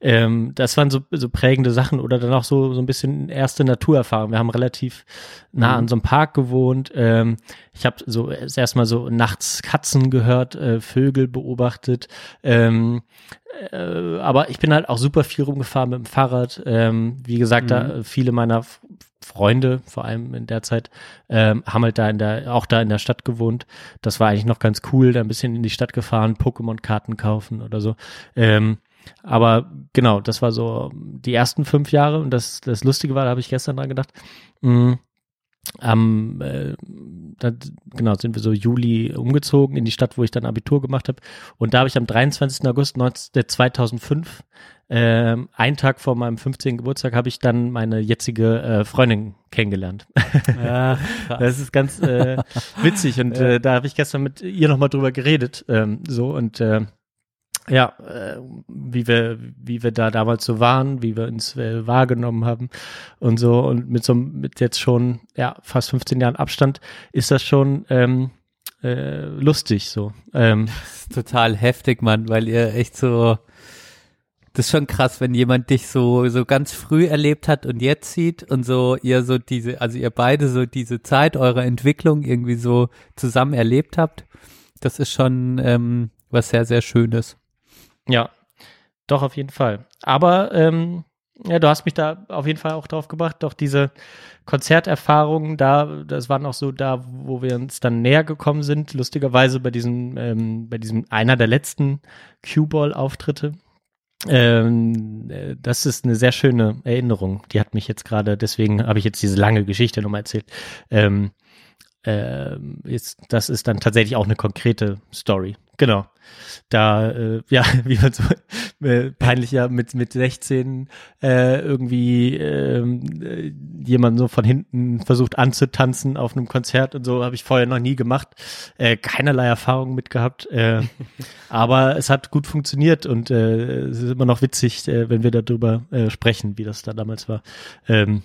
ähm, das waren so, so prägende Sachen oder dann auch so so ein bisschen erste Naturerfahrung. Wir haben relativ nah an so einem Park gewohnt. Ähm, ich habe so erstmal so nachts Katzen gehört, äh, Vögel beobachtet. Ähm, äh, aber ich bin halt auch super viel rumgefahren mit dem Fahrrad. Ähm, wie gesagt, da viele meiner Freunde, vor allem in der Zeit, ähm, haben halt da in der, auch da in der Stadt gewohnt. Das war eigentlich noch ganz cool, da ein bisschen in die Stadt gefahren, Pokémon-Karten kaufen oder so. Ähm, aber genau, das war so die ersten fünf Jahre und das, das Lustige war, da habe ich gestern dran gedacht. Mh, am äh, da, genau sind wir so Juli umgezogen in die Stadt, wo ich dann Abitur gemacht habe und da habe ich am 23. August 19, äh, 2005 ähm, einen Tag vor meinem 15. Geburtstag habe ich dann meine jetzige äh, Freundin kennengelernt. Ja, Das ist ganz äh, witzig und äh, da habe ich gestern mit ihr nochmal drüber geredet, ähm, so und äh, ja, äh, wie wir, wie wir da damals so waren, wie wir uns äh, wahrgenommen haben und so und mit so mit jetzt schon ja fast 15 Jahren Abstand ist das schon ähm, äh, lustig so. Ähm, total heftig, Mann, weil ihr echt so, das ist schon krass, wenn jemand dich so, so ganz früh erlebt hat und jetzt sieht und so ihr so diese, also ihr beide so diese Zeit eurer Entwicklung irgendwie so zusammen erlebt habt. Das ist schon ähm, was sehr, sehr Schönes. Ja, doch, auf jeden Fall. Aber ähm, ja, du hast mich da auf jeden Fall auch drauf gebracht, doch diese Konzerterfahrungen, da, das waren auch so da, wo wir uns dann näher gekommen sind, lustigerweise bei diesem, ähm, bei diesem einer der letzten Cue-Ball-Auftritte. Ähm, äh, das ist eine sehr schöne Erinnerung. Die hat mich jetzt gerade, deswegen habe ich jetzt diese lange Geschichte nochmal erzählt. Ähm, ähm, jetzt, das ist dann tatsächlich auch eine konkrete Story. Genau. Da, äh, ja, wie man so äh, peinlich ja mit, mit 16 äh, irgendwie ähm, äh, jemanden so von hinten versucht anzutanzen auf einem Konzert und so, habe ich vorher noch nie gemacht. Äh, keinerlei Erfahrung mit gehabt. Äh, aber es hat gut funktioniert und äh, es ist immer noch witzig, äh, wenn wir darüber äh, sprechen, wie das da damals war. Ähm,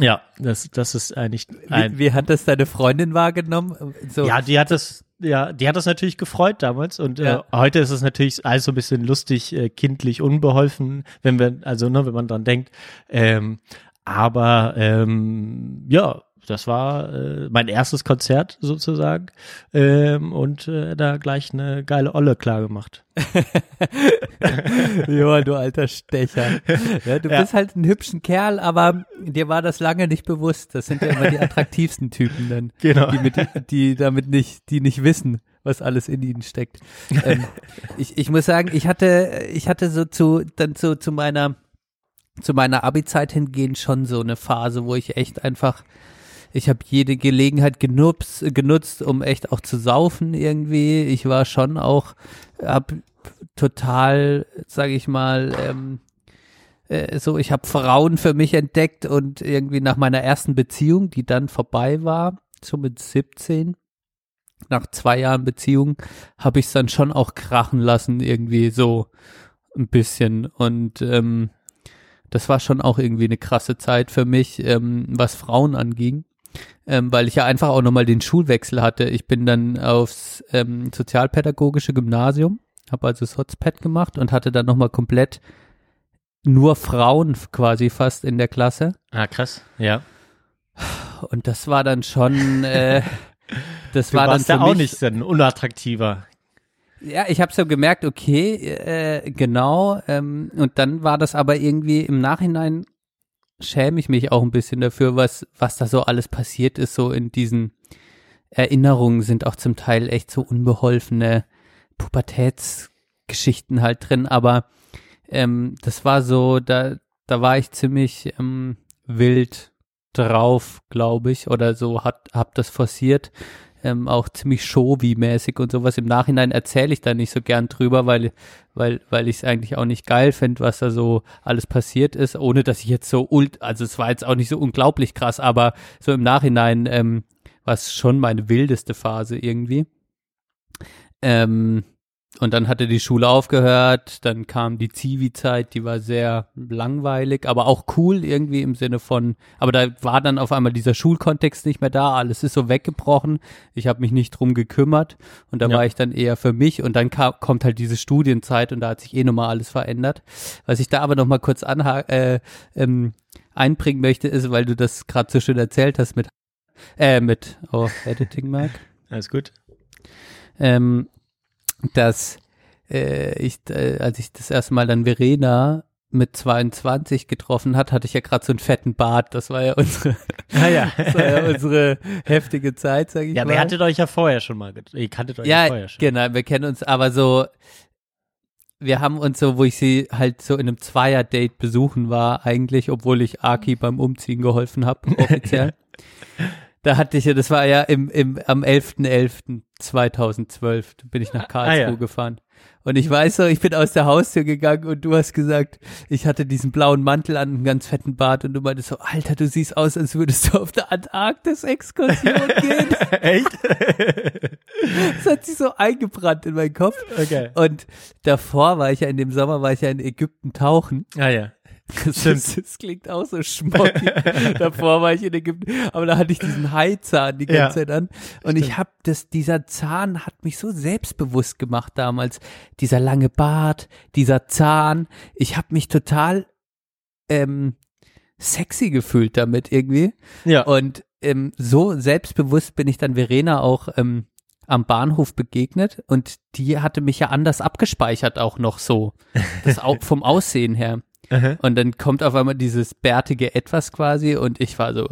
ja, das, das ist eigentlich ein, Wie, wie hat das deine Freundin wahrgenommen? So, ja, die hat das, ja, die hat das natürlich gefreut damals und Ja. äh, heute ist es natürlich alles so ein bisschen lustig, äh, kindlich, unbeholfen, wenn wir, also ne, wenn man dran denkt. Ähm, aber ähm, ja, das war äh, mein erstes Konzert sozusagen ähm, und äh, da gleich eine geile Olle klar gemacht. Joa, du alter Stecher. Ja, du Ja. bist halt ein hübschen Kerl, aber dir war das lange nicht bewusst. Das sind ja immer die attraktivsten Typen dann. Genau. Die, mit, die damit nicht, die nicht wissen, was alles in ihnen steckt. Ähm, ich, ich muss sagen, ich hatte, ich hatte so zu, dann so zu meiner, zu meiner Abi-Zeit hingehend schon so eine Phase, wo ich echt einfach, ich habe jede Gelegenheit genutzt, genutzt, um echt auch zu saufen irgendwie. Ich war schon auch, hab total, sage ich mal, ähm, äh, so, ich habe Frauen für mich entdeckt und irgendwie nach meiner ersten Beziehung, die dann vorbei war, so mit 17, nach zwei Jahren Beziehung, habe ich es dann schon auch krachen lassen, irgendwie so ein bisschen. Und ähm, das war schon auch irgendwie eine krasse Zeit für mich, ähm, was Frauen anging. Ähm, weil ich ja einfach auch nochmal den Schulwechsel hatte. Ich bin dann aufs ähm, sozialpädagogische Gymnasium, habe also Sozped gemacht und hatte dann nochmal komplett nur Frauen quasi fast in der Klasse. Ah, krass. Ja. Und das war dann schon, äh, das Du war dann warst für ja auch mich, nicht so ein unattraktiver. Ja, ich habe so gemerkt, okay, äh, genau. Ähm, und dann war das aber irgendwie im Nachhinein schäme ich mich auch ein bisschen dafür, was was da so alles passiert ist. So in diesen Erinnerungen sind auch zum Teil echt so unbeholfene Pubertätsgeschichten halt drin. Aber ähm, das war so, da da war ich ziemlich ähm, wild drauf, glaube ich, oder so hat hab das forciert ähm, auch ziemlich showy-mäßig und sowas. Im Nachhinein erzähle ich da nicht so gern drüber, weil, weil, weil ich es eigentlich auch nicht geil finde, was da so alles passiert ist, ohne dass ich jetzt so ult, also es war jetzt auch nicht so unglaublich krass, aber so im Nachhinein ähm, war es schon meine wildeste Phase irgendwie. Ähm, und dann hatte die Schule aufgehört, dann kam die Zivi-Zeit, die war sehr langweilig, aber auch cool irgendwie im Sinne von, aber da war dann auf einmal dieser Schulkontext nicht mehr da, alles ist so weggebrochen, ich habe mich nicht drum gekümmert und da Ja. war ich dann eher für mich und dann kam, kommt halt diese Studienzeit und da hat sich eh nochmal alles verändert. Was ich da aber nochmal kurz anha äh, ähm, einbringen möchte, ist, weil du das gerade so schön erzählt hast mit, äh, mit, oh, Editing Mark Alles gut. ähm, dass äh, ich, äh, als ich das erste Mal dann Verena mit 22 getroffen hat, hatte ich ja gerade so einen fetten Bart. Das war ja unsere, Ah ja. war ja unsere heftige Zeit, sag ich Ja, mal. aber ihr hattet euch ja vorher schon mal, ihr kanntet euch ja, vorher schon. genau, wir kennen uns, aber so, wir haben uns so, wo ich sie halt so in einem Zweier-Date besuchen war, eigentlich, obwohl ich Aki beim Umziehen geholfen habe, offiziell. Da hatte ich ja, das war ja im, im, am 11.11.2012, bin ich nach Karlsruhe Ah, ja. gefahren. Und ich weiß so, ich bin aus der Haustür gegangen und du hast gesagt, ich hatte diesen blauen Mantel an, einen ganz fetten Bart und du meintest so, Alter, du siehst aus, als würdest du auf der Antarktis-Exkursion gehen. Echt? Das hat sich so eingebrannt in meinen Kopf. Okay. Und davor war ich ja in dem Sommer, war ich ja in Ägypten tauchen. Ah ja. Das, ist, das klingt auch so schmockig. davor war ich in Ägypten, aber da hatte ich diesen Haizahn die ganze Ja. Zeit an. Und ich habe das, dieser Zahn hat mich so selbstbewusst gemacht damals. Dieser lange Bart, dieser Zahn. Ich habe mich total ähm, sexy gefühlt damit irgendwie. Ja. Und ähm, so selbstbewusst bin ich dann Verena auch ähm, am Bahnhof begegnet und die hatte mich ja anders abgespeichert auch noch so. Das au vom Aussehen her. Aha. Und dann kommt auf einmal dieses bärtige Etwas quasi und ich war so,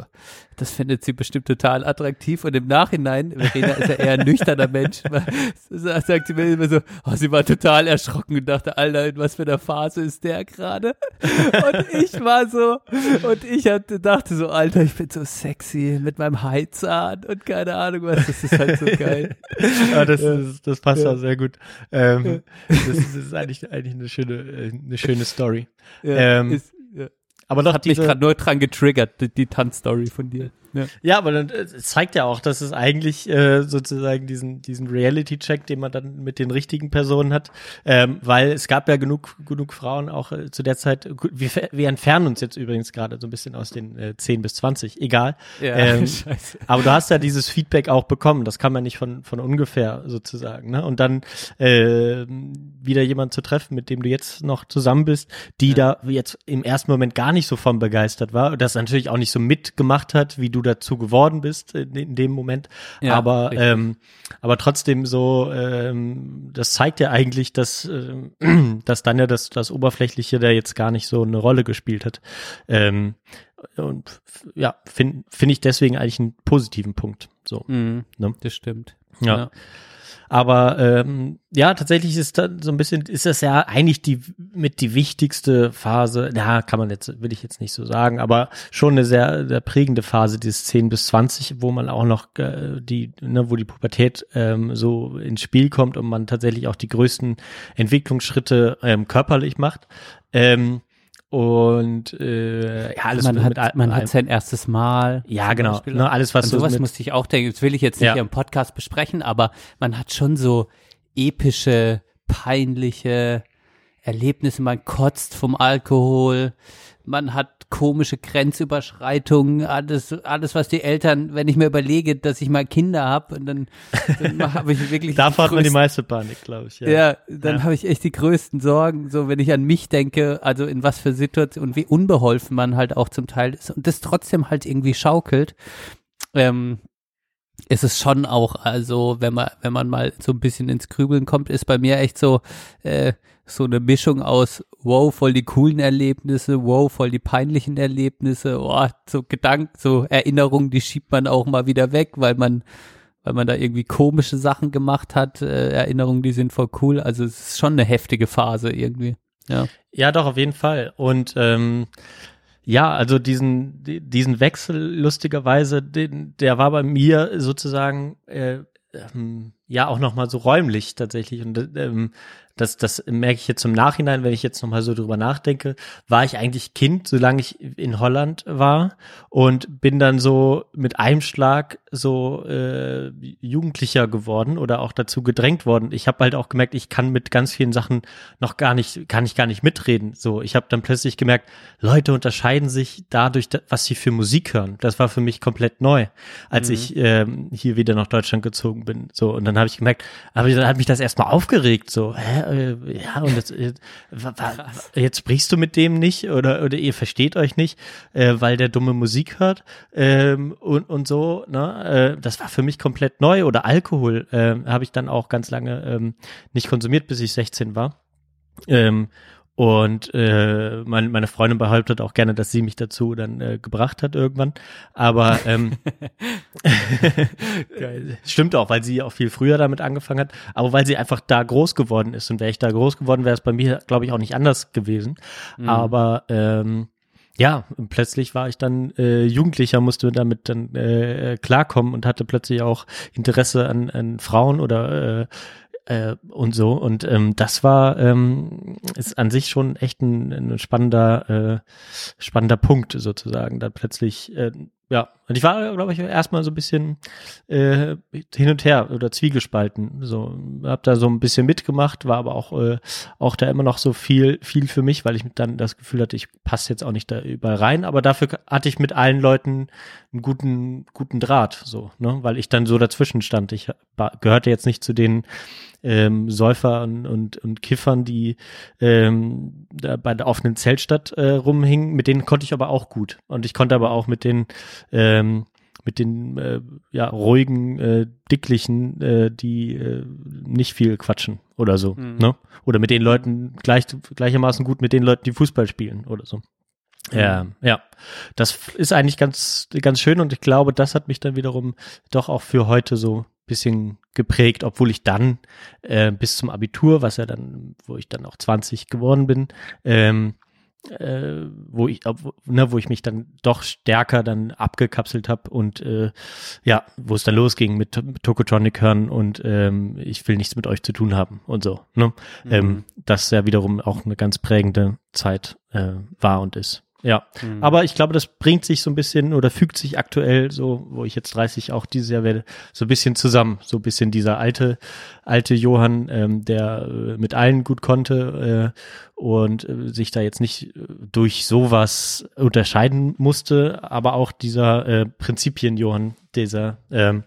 das findet sie bestimmt total attraktiv und im Nachhinein, Verena ist ja eher ein nüchterner Mensch, sagt sie mir immer so, oh, sie war total erschrocken und dachte, Alter, in was für einer Phase ist der gerade? Und ich war so, und ich hatte, dachte so, Alter, ich bin so sexy mit meinem Heizahn und keine Ahnung was, das ist halt so geil. Ah, das, ist, das passt auch sehr gut. Ähm, das, ist, das ist eigentlich, eigentlich eine schöne, äh, eine schöne Story. Ja, Ähm, ist, ja. Aber doch Hat mich gerade nur dran getriggert, die, die Tanzstory von dir. Ja. ja, aber dann, äh, zeigt ja auch, dass es eigentlich äh, sozusagen diesen, diesen Reality-Check, den man dann mit den richtigen Personen hat, ähm, weil es gab ja genug, genug Frauen auch äh, zu der Zeit, wir, wir entfernen uns jetzt übrigens gerade so ein bisschen aus den äh, 10 bis 20, egal. Ja, Ähm, scheiße. Aber du hast ja dieses Feedback auch bekommen. Das kann man nicht von, von ungefähr sozusagen. Ne? Und dann äh, wieder jemand zu treffen, mit dem du jetzt noch zusammen bist, die da jetzt im ersten Moment gar nicht so von begeistert war. Und das natürlich auch nicht so mitgemacht hat, wie du dazu geworden bist in, in dem Moment. Ja, aber, richtig. ähm, aber trotzdem so, ähm, das zeigt ja eigentlich, dass, ähm, dass dann ja das, das Oberflächliche da jetzt gar nicht so eine Rolle gespielt hat. Ähm, und ja, finde find ich deswegen eigentlich einen positiven Punkt. So. Mhm, Ne? Das stimmt. Ja. Aber ähm, ja, tatsächlich ist da so ein bisschen, ist das ja eigentlich die mit die wichtigste Phase, ja, kann man jetzt, will ich jetzt nicht so sagen, aber schon eine sehr, sehr prägende Phase, dieses 10 bis 20, wo man auch noch äh, die, ne, wo die Pubertät ähm, so ins Spiel kommt und man tatsächlich auch die größten Entwicklungsschritte ähm, körperlich macht. Ähm, und äh, ja, alles man mit, hat, man hat sein erstes Mal. Ja, genau. Ne, alles, was so sowas mit- musste ich auch denken. Das will ich jetzt nicht Ja. hier im Podcast besprechen, aber man hat schon so epische, peinliche Erlebnisse, man kotzt vom Alkohol, man hat komische Grenzüberschreitungen, alles, alles, was die Eltern, wenn ich mir überlege, dass ich mal Kinder habe, dann, dann habe ich wirklich. da hat man die meiste Panik, glaube ich. Ja, ja dann ja. habe ich echt die größten Sorgen, so wenn ich an mich denke, also in was für Situationen und wie unbeholfen man halt auch zum Teil ist und das trotzdem halt irgendwie schaukelt. Ähm, ist es schon auch, also wenn man, wenn man mal so ein bisschen ins Grübeln kommt, ist bei mir echt so, äh, so eine Mischung aus, wow, voll die coolen Erlebnisse, wow, voll die peinlichen Erlebnisse, oh, so Gedanken, so Erinnerungen, die schiebt man auch mal wieder weg, weil man, weil man da irgendwie komische Sachen gemacht hat, äh, Erinnerungen, die sind voll cool. Also es ist schon eine heftige Phase irgendwie. Ja, ja doch, auf jeden Fall. Und ähm, ja, also diesen, diesen Wechsel lustigerweise, den, der war bei mir sozusagen äh, ähm, ja auch nochmal so räumlich tatsächlich. Und ähm, das, das merke ich jetzt im Nachhinein, wenn ich jetzt nochmal so drüber nachdenke, war ich eigentlich Kind, solange ich in Holland war und bin dann so mit einem Schlag so äh, Jugendlicher geworden oder auch dazu gedrängt worden. Ich habe halt auch gemerkt, ich kann mit ganz vielen Sachen noch gar nicht, kann ich gar nicht mitreden. So, ich habe dann plötzlich gemerkt, Leute unterscheiden sich dadurch, was sie für Musik hören. Das war für mich komplett neu, als mhm. ich ähm, hier wieder nach Deutschland gezogen bin. So, und dann habe ich gemerkt, aber dann hat mich das erstmal aufgeregt. So, hä, äh, ja, und jetzt, äh, jetzt sprichst du mit dem nicht oder, oder ihr versteht euch nicht, äh, weil der dumme Musik hört ähm, und, und so. Ne? Äh, das war für mich komplett neu. Oder Alkohol äh, habe ich dann auch ganz lange ähm, nicht konsumiert, bis ich 16 war. Ähm, und äh, mein, meine Freundin behauptet auch gerne, dass sie mich dazu dann äh, gebracht hat irgendwann. Aber ähm, stimmt auch, weil sie auch viel früher damit angefangen hat. Aber weil sie einfach da groß geworden ist. Und wäre ich da groß geworden, wäre es bei mir, glaube ich, auch nicht anders gewesen. Mhm. Aber ähm, ja, plötzlich war ich dann äh, Jugendlicher, musste damit dann äh, klarkommen und hatte plötzlich auch Interesse an, an Frauen oder äh, äh, und so. Und ähm, das war ähm, ist an sich schon echt ein, ein spannender, äh, spannender Punkt sozusagen. Da plötzlich äh, ja, und ich war, glaube ich, erstmal so ein bisschen äh, hin und her oder zwiegespalten. So, hab da so ein bisschen mitgemacht, war aber auch äh, auch da immer noch so viel viel für mich, weil ich dann das Gefühl hatte, ich passe jetzt auch nicht da überall rein. Aber dafür hatte ich mit allen Leuten einen guten guten Draht, so, ne, weil ich dann so dazwischen stand. Ich gehörte jetzt nicht zu den ähm, Säufer und, und, und Kiffern, die ähm, da bei der offenen Zeltstadt äh, rumhingen. Mit denen konnte ich aber auch gut. Und ich konnte aber auch mit den ähm, mit den äh, ja, ruhigen, äh, dicklichen, äh, die äh, nicht viel quatschen oder so. Mhm. Ne? Oder mit den Leuten gleich, gleichermaßen gut mit den Leuten, die Fußball spielen oder so. Mhm. Ja, ja. Das ist eigentlich ganz, ganz schön und ich glaube, das hat mich dann wiederum doch auch für heute so bisschen geprägt, obwohl ich dann äh, bis zum Abitur, was ja dann, wo ich dann auch 20 geworden bin, ähm, äh, wo ich, ne, wo ich mich dann doch stärker dann abgekapselt habe und äh, ja, wo es dann losging mit, mit Tokotronic hören und ähm, ich will nichts mit euch zu tun haben und so. Ne? Mhm. Ähm, das ja wiederum auch eine ganz prägende Zeit äh, war und ist. Ja, mhm. aber ich glaube, das bringt sich so ein bisschen oder fügt sich aktuell so, wo ich jetzt 30 auch dieses Jahr werde, so ein bisschen zusammen. So ein bisschen dieser alte, alte Johann, ähm, der äh, mit allen gut konnte äh, und äh, sich da jetzt nicht äh, durch sowas unterscheiden musste, aber auch dieser äh, Prinzipien-Johann, dieser, ähm,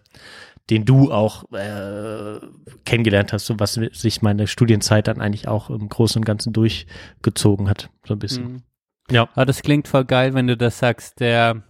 den du auch äh, kennengelernt hast, so was sich meine Studienzeit dann eigentlich auch im Großen und Ganzen durchgezogen hat, so ein bisschen. Mhm. Ja. Aber das klingt voll geil, wenn du das sagst, der,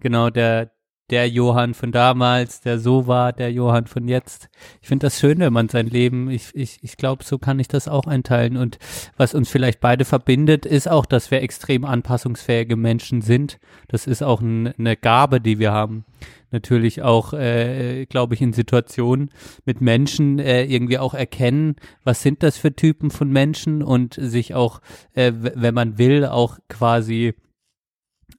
genau, der, der Johann von damals, der so war, der Johann von jetzt. Ich finde das schön, wenn man sein Leben, ich, ich, ich glaube, so kann ich das auch einteilen. Und was uns vielleicht beide verbindet, ist auch, dass wir extrem anpassungsfähige Menschen sind. Das ist auch ein, eine Gabe, die wir haben natürlich auch, äh, glaube ich, in Situationen mit Menschen äh, irgendwie auch erkennen, was sind das für Typen von Menschen und sich auch, äh, wenn man will, auch quasi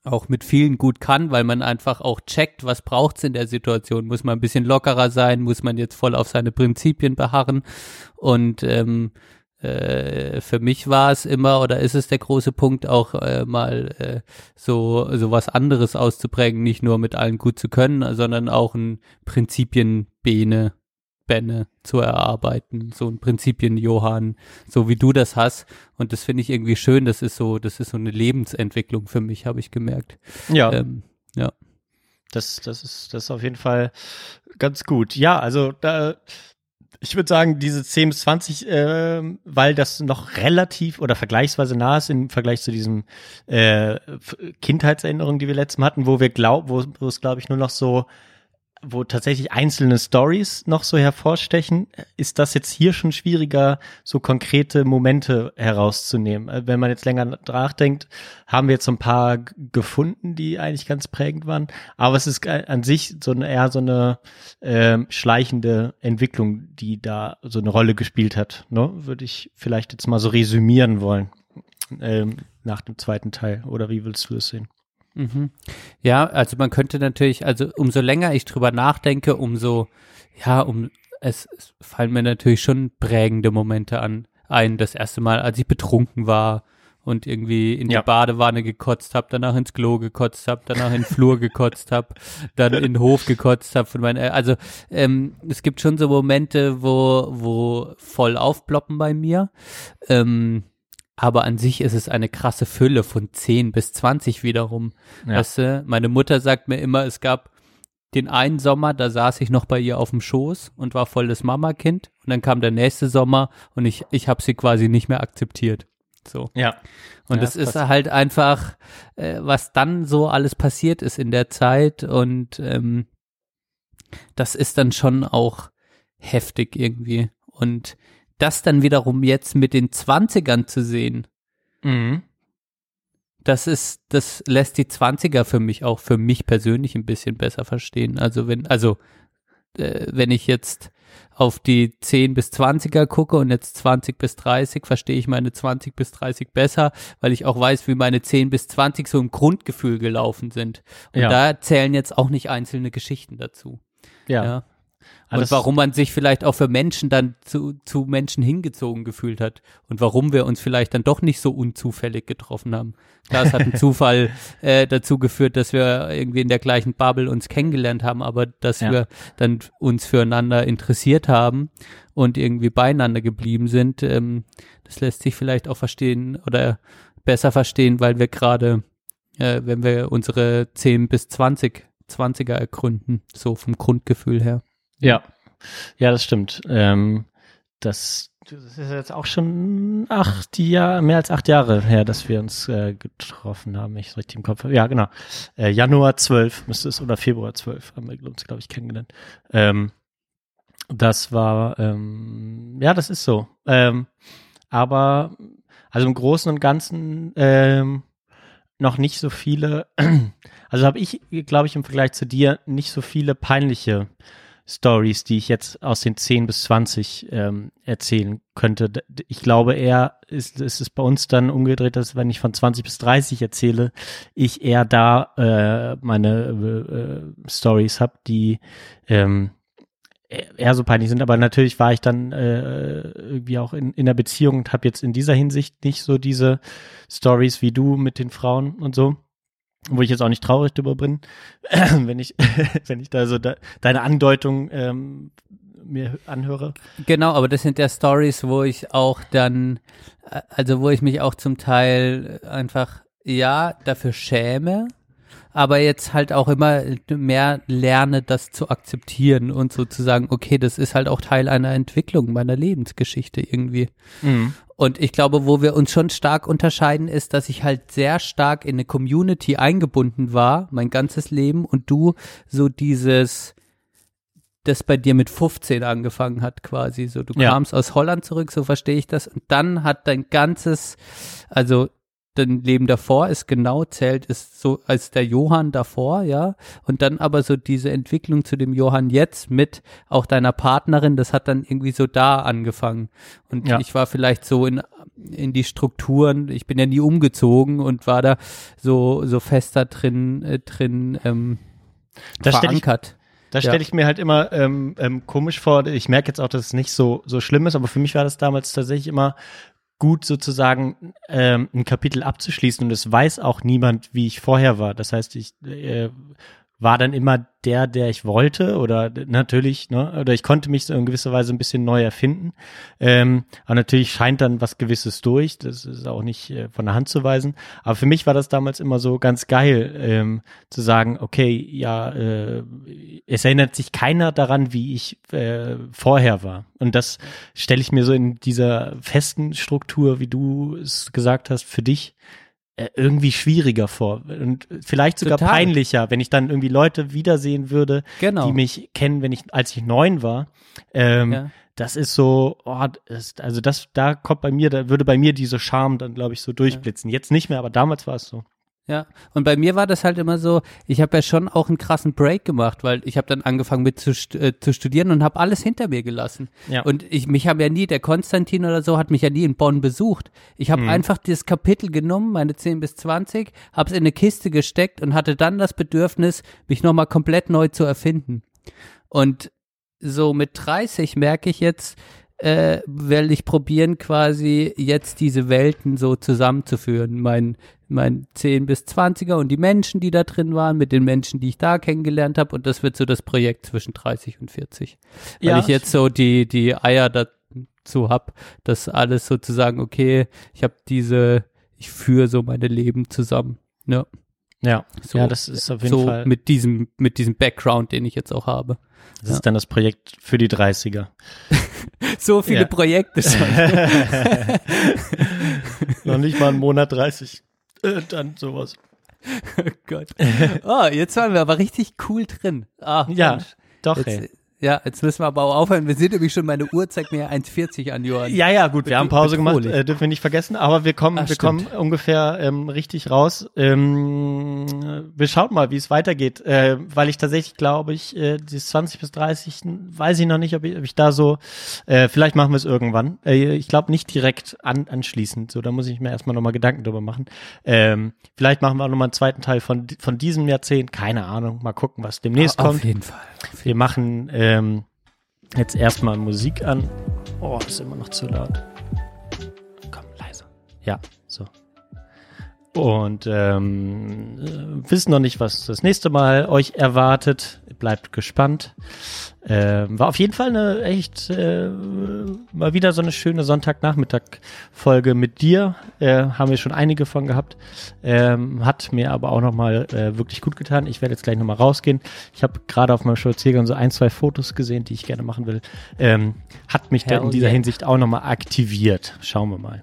auch mit vielen gut kann, weil man einfach auch checkt, was braucht's in der Situation. Muss man ein bisschen lockerer sein, muss man jetzt voll auf seine Prinzipien beharren und ähm, äh, für mich war es immer oder ist es der große Punkt auch äh, mal äh, so so was anderes auszuprägen, nicht nur mit allen gut zu können, sondern auch ein Prinzipienbene Bänne zu erarbeiten, so ein Prinzipien Johann, so wie du das hast. Und das finde ich irgendwie schön. Das ist so, das ist so eine Lebensentwicklung für mich, habe ich gemerkt. Ja. Ähm, ja. Das, das ist, das ist auf jeden Fall ganz gut. Ja, also da, ich würde sagen, diese 10 bis 20, äh, weil das noch relativ oder vergleichsweise nah ist im Vergleich zu diesen äh, Kindheitserinnerungen, die wir letztes Mal hatten, wo wir glauben, wo es, glaube ich, nur noch so wo tatsächlich einzelne Stories noch so hervorstechen, ist das jetzt hier schon schwieriger, so konkrete Momente herauszunehmen. Äh, wenn man jetzt länger nachdenkt, haben wir jetzt so ein paar gefunden, die eigentlich ganz prägend waren. Aber es ist an sich so eine, eher so eine äh, schleichende Entwicklung, die da so eine Rolle gespielt hat. Ne? Würde ich vielleicht jetzt mal so resümieren wollen ähm, nach dem zweiten Teil. Oder wie willst du es sehen? Mhm. Ja, also man könnte natürlich, also umso länger ich drüber nachdenke, umso, ja, um, es, es fallen mir natürlich schon prägende Momente an, ein. Das erste Mal, als ich betrunken war und irgendwie in Ja. die Badewanne gekotzt habe, danach ins Klo gekotzt habe, danach in den Flur gekotzt habe, dann in den Hof gekotzt habe von meinen El- Also ähm, es gibt schon so Momente, wo, wo voll aufploppen bei mir. Ähm, aber an sich ist es eine krasse Fülle von 10 bis 20 wiederum. Ja. Weißt du, meine Mutter sagt mir immer, es gab den einen Sommer, da saß ich noch bei ihr auf dem Schoß und war voll das Mamakind. Und dann kam der nächste Sommer und ich, ich habe sie quasi nicht mehr akzeptiert. So. Ja. Und Ja, das das ist halt einfach, äh, was dann so alles passiert ist in der Zeit. Und ähm, das ist dann schon auch heftig irgendwie. Und das dann wiederum jetzt mit den Zwanzigern zu sehen, Mhm. das ist, das lässt die Zwanziger für mich auch, für mich persönlich ein bisschen besser verstehen. Also wenn, also äh, wenn ich jetzt auf die 10 bis 20er gucke und jetzt 20 bis 30, verstehe ich meine 20 bis 30 besser, weil ich auch weiß, wie meine 10 bis 20 so im Grundgefühl gelaufen sind. Und Ja. da zählen jetzt auch nicht einzelne Geschichten dazu. Ja. Ja. Alles- und warum man sich vielleicht auch für Menschen dann zu, zu Menschen hingezogen gefühlt hat und warum wir uns vielleicht dann doch nicht so unzufällig getroffen haben. Klar, es hat ein Zufall äh, dazu geführt, dass wir irgendwie in der gleichen Bubble uns kennengelernt haben, aber dass Ja. wir dann uns füreinander interessiert haben und irgendwie beieinander geblieben sind, ähm, das lässt sich vielleicht auch verstehen oder besser verstehen, weil wir gerade, äh, wenn wir unsere 10 bis 20 20er ergründen, so vom Grundgefühl her. Ja, ja, das stimmt. Ähm, das, das ist jetzt auch schon acht Jahre, mehr als acht Jahre her, dass wir uns äh, getroffen haben, ich richtig im Kopf. Ja, genau. Äh, Januar 12 müsste es oder Februar 12 haben wir uns, glaube ich, kennengelernt. Ähm, das war, ähm, ja, das ist so. Ähm, aber, also im Großen und Ganzen ähm, noch nicht so viele, also habe ich, glaube ich, im Vergleich zu dir nicht so viele peinliche Stories, die ich jetzt aus den 10 bis 20 ähm, erzählen könnte. Ich glaube eher, ist, ist es bei uns dann umgedreht, dass wenn ich von 20 bis 30 erzähle, ich eher da äh, meine äh, Stories habe, die ähm, eher so peinlich sind. Aber natürlich war ich dann äh, irgendwie auch in, in der Beziehung und habe jetzt in dieser Hinsicht nicht so diese Stories wie du mit den Frauen und so wo ich jetzt auch nicht traurig drüber bin, wenn ich, wenn ich da so de, deine Andeutung ähm, mir anhöre. Genau, aber das sind ja Stories, wo ich auch dann, äh, also wo ich mich auch zum Teil einfach, ja, dafür schäme, aber jetzt halt auch immer mehr lerne, das zu akzeptieren und sozusagen, okay, das ist halt auch Teil einer Entwicklung meiner Lebensgeschichte irgendwie. Und ich glaube, wo wir uns schon stark unterscheiden, ist, dass ich halt sehr stark in eine Community eingebunden war, mein ganzes Leben, und du so dieses, das bei dir mit 15 angefangen hat, quasi. So, du Ja. kamst aus Holland zurück, so verstehe ich das. Und dann hat dein ganzes, also dein Leben davor ist genau zählt, ist so als der Johann davor, ja. Und dann aber so diese Entwicklung zu dem Johann jetzt mit auch deiner Partnerin, das hat dann irgendwie so da angefangen. Und Ja. ich war vielleicht so in, in die Strukturen, ich bin ja nie umgezogen und war da so, so fester drin, äh, drin, ähm, Da stell ich- verankert. Da stelle ich mir halt immer ähm, ähm, komisch vor. Ich merke jetzt auch, dass es nicht so so schlimm ist, aber für mich war das damals tatsächlich immer gut sozusagen ähm, ein Kapitel abzuschließen und es weiß auch niemand, wie ich vorher war. Das heißt, ich äh, war dann immer der, der ich wollte oder natürlich, ne, oder ich konnte mich so in gewisser Weise ein bisschen neu erfinden. Ähm, aber natürlich scheint dann was Gewisses durch. Das ist auch nicht äh, von der Hand zu weisen. Aber für mich war das damals immer so ganz geil, ähm, zu sagen, okay, ja, äh, es erinnert sich keiner daran, wie ich äh, vorher war. Und das stelle ich mir so in dieser festen Struktur, wie du es gesagt hast, für dich irgendwie schwieriger vor und vielleicht sogar Total. peinlicher, wenn ich dann irgendwie Leute wiedersehen würde, Genau. die mich kennen, wenn ich als ich neun war. Ähm, Ja. Das ist so, oh, das, also das, da kommt bei mir, da würde bei mir diese Charme dann, glaube ich, so durchblitzen. Jetzt nicht mehr, aber damals war es so. Ja, und bei mir war das halt immer so, ich habe ja schon auch einen krassen Break gemacht, weil ich habe dann angefangen mit zu, äh, zu studieren und habe alles hinter mir gelassen. Ja. Und ich mich haben ja nie, der Konstantin oder so hat mich ja nie in Bonn besucht. Ich habe einfach dieses Kapitel genommen, meine 10 bis 20, habe es in eine Kiste gesteckt und hatte dann das Bedürfnis, mich nochmal komplett neu zu erfinden. Und so mit 30 merke ich jetzt, äh, will ich probieren, quasi jetzt diese Welten so zusammenzuführen. Mein, mein 10 bis 20er und die Menschen, die da drin waren, mit den Menschen, die ich da kennengelernt habe. Und das wird so das Projekt zwischen 30 und 40. Weil Ja. ich jetzt so die, die Eier dazu hab, dass alles sozusagen, okay, ich habe diese, ich führe so meine Leben zusammen. Ja, Ja, so, ja das ist auf jeden so Fall, mit diesem, mit diesem Background, den ich jetzt auch habe. Das ist dann das Projekt für die 30er. So viele Ja. Projekte schon. Noch nicht mal einen Monat 30. Äh, dann sowas. Oh Gott. Oh, jetzt waren wir aber richtig cool drin. Ah, Ja, Mensch. doch, Jetzt, ey. Ja, jetzt müssen wir aber auch aufhören. Wir sind nämlich schon, meine Uhr zeigt mir 1,40 an, Johann. Ja, ja, gut, wir haben Pause gemacht, äh, dürfen wir nicht vergessen, aber wir kommen, Ach, wir stimmt. kommen ungefähr ähm, richtig raus. Ähm, wir schauen mal, wie es weitergeht, äh, weil ich tatsächlich glaube ich, äh, dieses 20 bis 30, weiß ich noch nicht, ob ich, ob ich da so, äh, vielleicht machen wir es irgendwann. Äh, ich glaube nicht direkt an, anschließend, so, da muss ich mir erstmal nochmal Gedanken drüber machen. Ähm, vielleicht machen wir auch nochmal einen zweiten Teil von, von diesem Jahrzehnt, keine Ahnung, mal gucken, was demnächst Auf kommt. jeden Fall. Wir machen ähm, jetzt erstmal Musik an. Oh, ist immer noch zu laut. Komm, leiser. Ja, so. Und ähm, äh, wissen noch nicht, was das nächste Mal euch erwartet. Bleibt gespannt. Ähm, war auf jeden Fall eine echt äh, mal wieder so eine schöne Sonntagnachmittag-Folge mit dir. Äh, haben wir schon einige von gehabt. Ähm, hat mir aber auch nochmal äh, wirklich gut getan. Ich werde jetzt gleich nochmal rausgehen. Ich habe gerade auf meinem Spaziergang so ein, zwei Fotos gesehen, die ich gerne machen will. Ähm, hat mich da in Hell dieser. Hinsicht auch nochmal aktiviert. Schauen wir mal.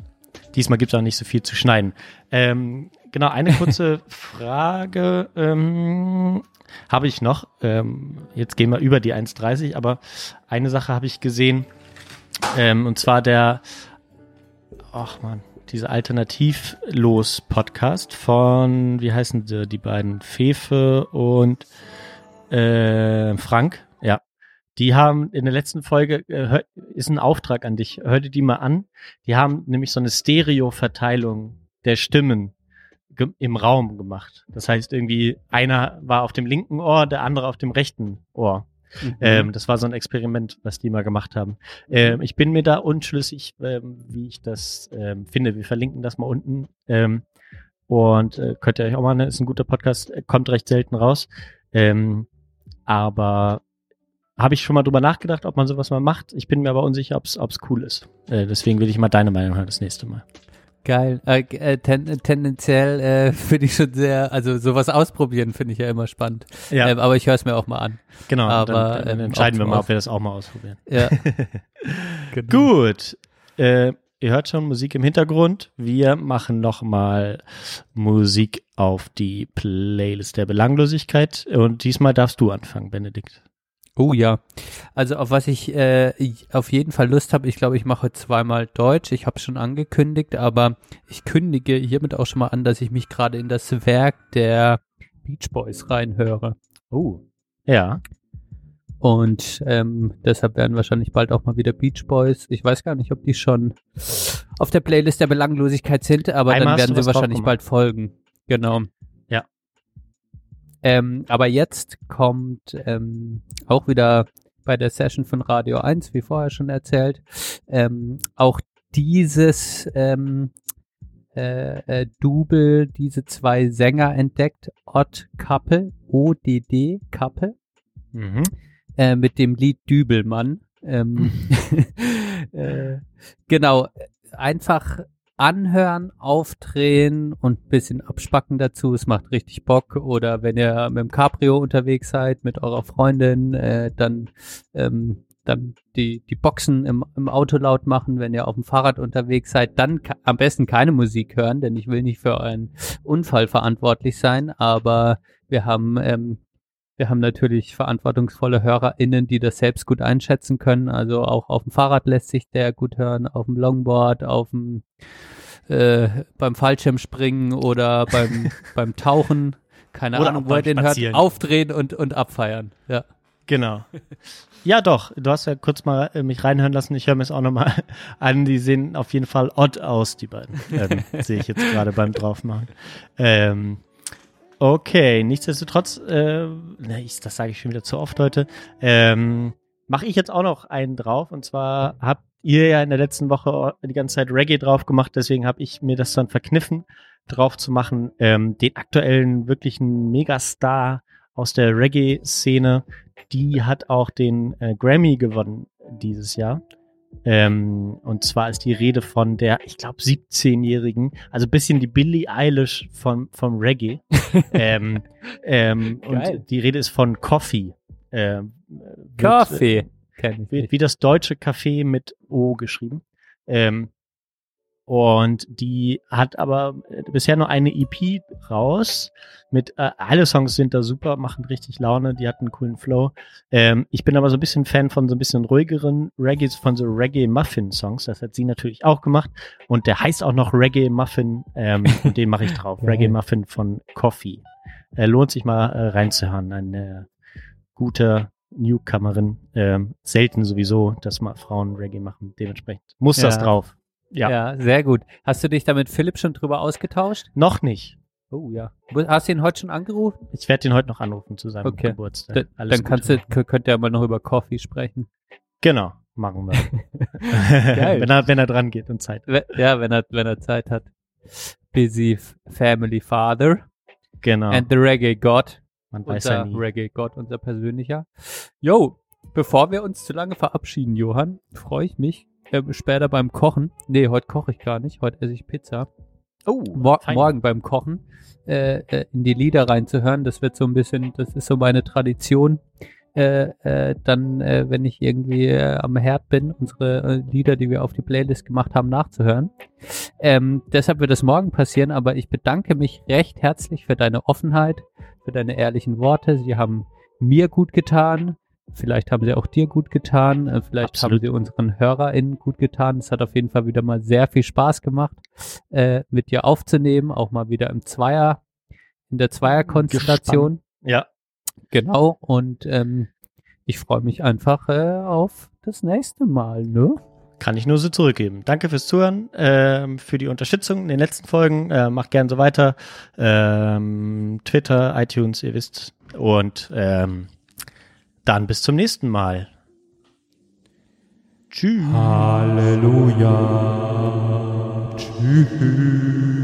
Diesmal gibt es auch nicht so viel zu schneiden. Ähm, genau, eine kurze Frage ähm, habe ich noch. Ähm, jetzt gehen wir über die 1,30, aber eine Sache habe ich gesehen. Ähm, und zwar der, ach man, dieser Alternativlos-Podcast von, wie heißen die, die beiden? Fefe und äh, Frank. Ja. Die haben in der letzten Folge, äh, ist ein Auftrag an dich, hör dir die mal an. Die haben nämlich so eine Stereo-Verteilung der Stimmen im Raum gemacht. Das heißt irgendwie, einer war auf dem linken Ohr, der andere auf dem rechten Ohr. Mhm. Ähm, das war so ein Experiment, was die mal gemacht haben. Ähm, ich bin mir da unschlüssig, ähm, wie ich das ähm, finde. Wir verlinken das mal unten. Ähm, und äh, könnt ihr euch auch mal, ne, ist ein guter Podcast, äh, kommt recht selten raus. Ähm, aber habe ich schon mal drüber nachgedacht, ob man sowas mal macht. Ich bin mir aber unsicher, ob es cool ist. Äh, deswegen will ich mal deine Meinung hören das nächste Mal. Geil. Äh, äh, ten, tendenziell äh, finde ich schon sehr, also sowas ausprobieren finde ich ja immer spannend. Ja, Ähm, aber ich höre es mir auch mal an. genau. aber, dann, dann ähm, entscheiden wir mal, ob wir das auch mal ausprobieren. Ja. genau. Gut. Äh, ihr hört schon Musik im Hintergrund. Wir machen nochmal Musik auf die Playlist der Belanglosigkeit. Und diesmal darfst du anfangen, Benedikt. Oh ja. Also auf was ich äh, auf jeden Fall Lust habe, ich glaube, ich mache zweimal Deutsch. Ich habe schon angekündigt, aber ich kündige hiermit auch schon mal an, dass ich mich gerade in das Werk der Beach Boys reinhöre. Oh. Ja. Und ähm, deshalb werden wahrscheinlich bald auch mal wieder Beach Boys. Ich weiß gar nicht, ob die schon auf der Playlist der Belanglosigkeit sind, aber Einmal dann werden sie wahrscheinlich bald folgen. Genau. Ähm, aber jetzt kommt ähm, auch wieder bei der Session von Radio 1, wie vorher schon erzählt, ähm, auch dieses ähm, äh, äh, Double diese zwei Sänger entdeckt, Odd Couple, O-D-D Couple, Mhm. äh, mit dem Lied Dübelmann. Ähm, äh, genau, einfach anhören, aufdrehen und ein bisschen abspacken dazu. Es macht richtig Bock. Oder wenn ihr mit dem Cabrio unterwegs seid, mit eurer Freundin, äh, dann, ähm, dann die, die Boxen im, im Auto laut machen. Wenn ihr auf dem Fahrrad unterwegs seid, dann am besten keine Musik hören, denn ich will nicht für euren Unfall verantwortlich sein. Aber wir haben ähm, wir haben natürlich verantwortungsvolle HörerInnen, die das selbst gut einschätzen können. Also auch auf dem Fahrrad lässt sich der gut hören, auf dem Longboard, auf dem äh, beim Fallschirmspringen oder beim beim Tauchen. Keine Oder Ahnung, wo beim den hört. Aufdrehen und und abfeiern. Ja. Genau. Ja, doch. Du hast ja kurz mal äh, mich reinhören lassen. Ich höre mir es auch nochmal an. Die sehen auf jeden Fall odd aus, die beiden. Ähm, sehe ich jetzt gerade beim draufmachen. Ähm, okay, nichtsdestotrotz, äh, ne, das sage ich schon wieder zu oft heute, ähm, mache ich jetzt auch noch einen drauf. Und zwar habt ihr ja in der letzten Woche die ganze Zeit Reggae drauf gemacht. Deswegen habe ich mir das dann verkniffen, drauf zu machen. Ähm, den aktuellen wirklichen Megastar aus der Reggae-Szene, die hat auch den äh, Grammy gewonnen dieses Jahr. Ähm, und zwar ist die Rede von der, ich glaube, 17-Jährigen, also ein bisschen die Billie Eilish von, vom Reggae. ähm, ähm, und die Rede ist von Coffee. Ähm, wird, äh, wie das deutsche Café mit O geschrieben. Ähm, und die hat aber äh, bisher nur eine EP raus. Mit äh, alle Songs sind da super, machen richtig Laune, die hatten einen coolen Flow. Ähm, ich bin aber so ein bisschen Fan von so ein bisschen ruhigeren Reggae, von so Reggae Muffin Songs. Das hat sie natürlich auch gemacht. Und der heißt auch noch Reggae Muffin. Ähm, und den mache ich drauf. Reggae Muffin von Coffee. Äh, lohnt sich mal äh, reinzuhören. Eine gute Newcomerin. Ähm, selten sowieso, dass mal Frauen Reggae machen. Dementsprechend muss das Ja. drauf. Ja. Ja. sehr gut. Hast du dich da mit Philipp schon drüber ausgetauscht? Noch nicht. Oh ja. Hast du ihn heute schon angerufen? Ich werde ihn heute noch anrufen zu seinem Okay. Geburtstag. Da, Alles dann kannst du, könnt ihr mal noch über Coffee sprechen. Genau, machen wir. Wenn, er, wenn er dran geht und Zeit. We- Ja, wenn er, wenn er Zeit hat. Busy Family Father Genau. and the Reggae God. Man weiß ja Unser nie. Reggae God, unser persönlicher. Jo, bevor wir uns zu lange verabschieden, Johann, freue ich mich ähm, später beim Kochen. Nee, heute koche ich gar nicht. Heute esse ich Pizza. Oh, Mor fein. morgen beim Kochen äh, äh, in die Lieder reinzuhören. Das wird so ein bisschen, das ist so meine Tradition. Äh, äh, dann, äh, wenn ich irgendwie äh, am Herd bin, unsere äh, Lieder, die wir auf die Playlist gemacht haben, nachzuhören. Ähm, deshalb wird es morgen passieren, aber ich bedanke mich recht herzlich für deine Offenheit, für deine ehrlichen Worte. Sie haben mir gut getan. Vielleicht haben sie auch dir gut getan. Äh, vielleicht Absolut. haben sie unseren HörerInnen gut getan. Es hat auf jeden Fall wieder mal sehr viel Spaß gemacht, äh, mit dir aufzunehmen. Auch mal wieder im Zweier, in der Zweierkonstellation. Ja, Genau. Und ähm, ich freue mich einfach äh, auf das nächste Mal, ne? kann ich nur so zurückgeben. Danke fürs Zuhören, ähm, für die Unterstützung in den letzten Folgen. Äh, macht gern so weiter. Ähm, Twitter, iTunes, ihr wisst. Und ähm, dann bis zum nächsten Mal. Tschüss. Halleluja. Tschüss.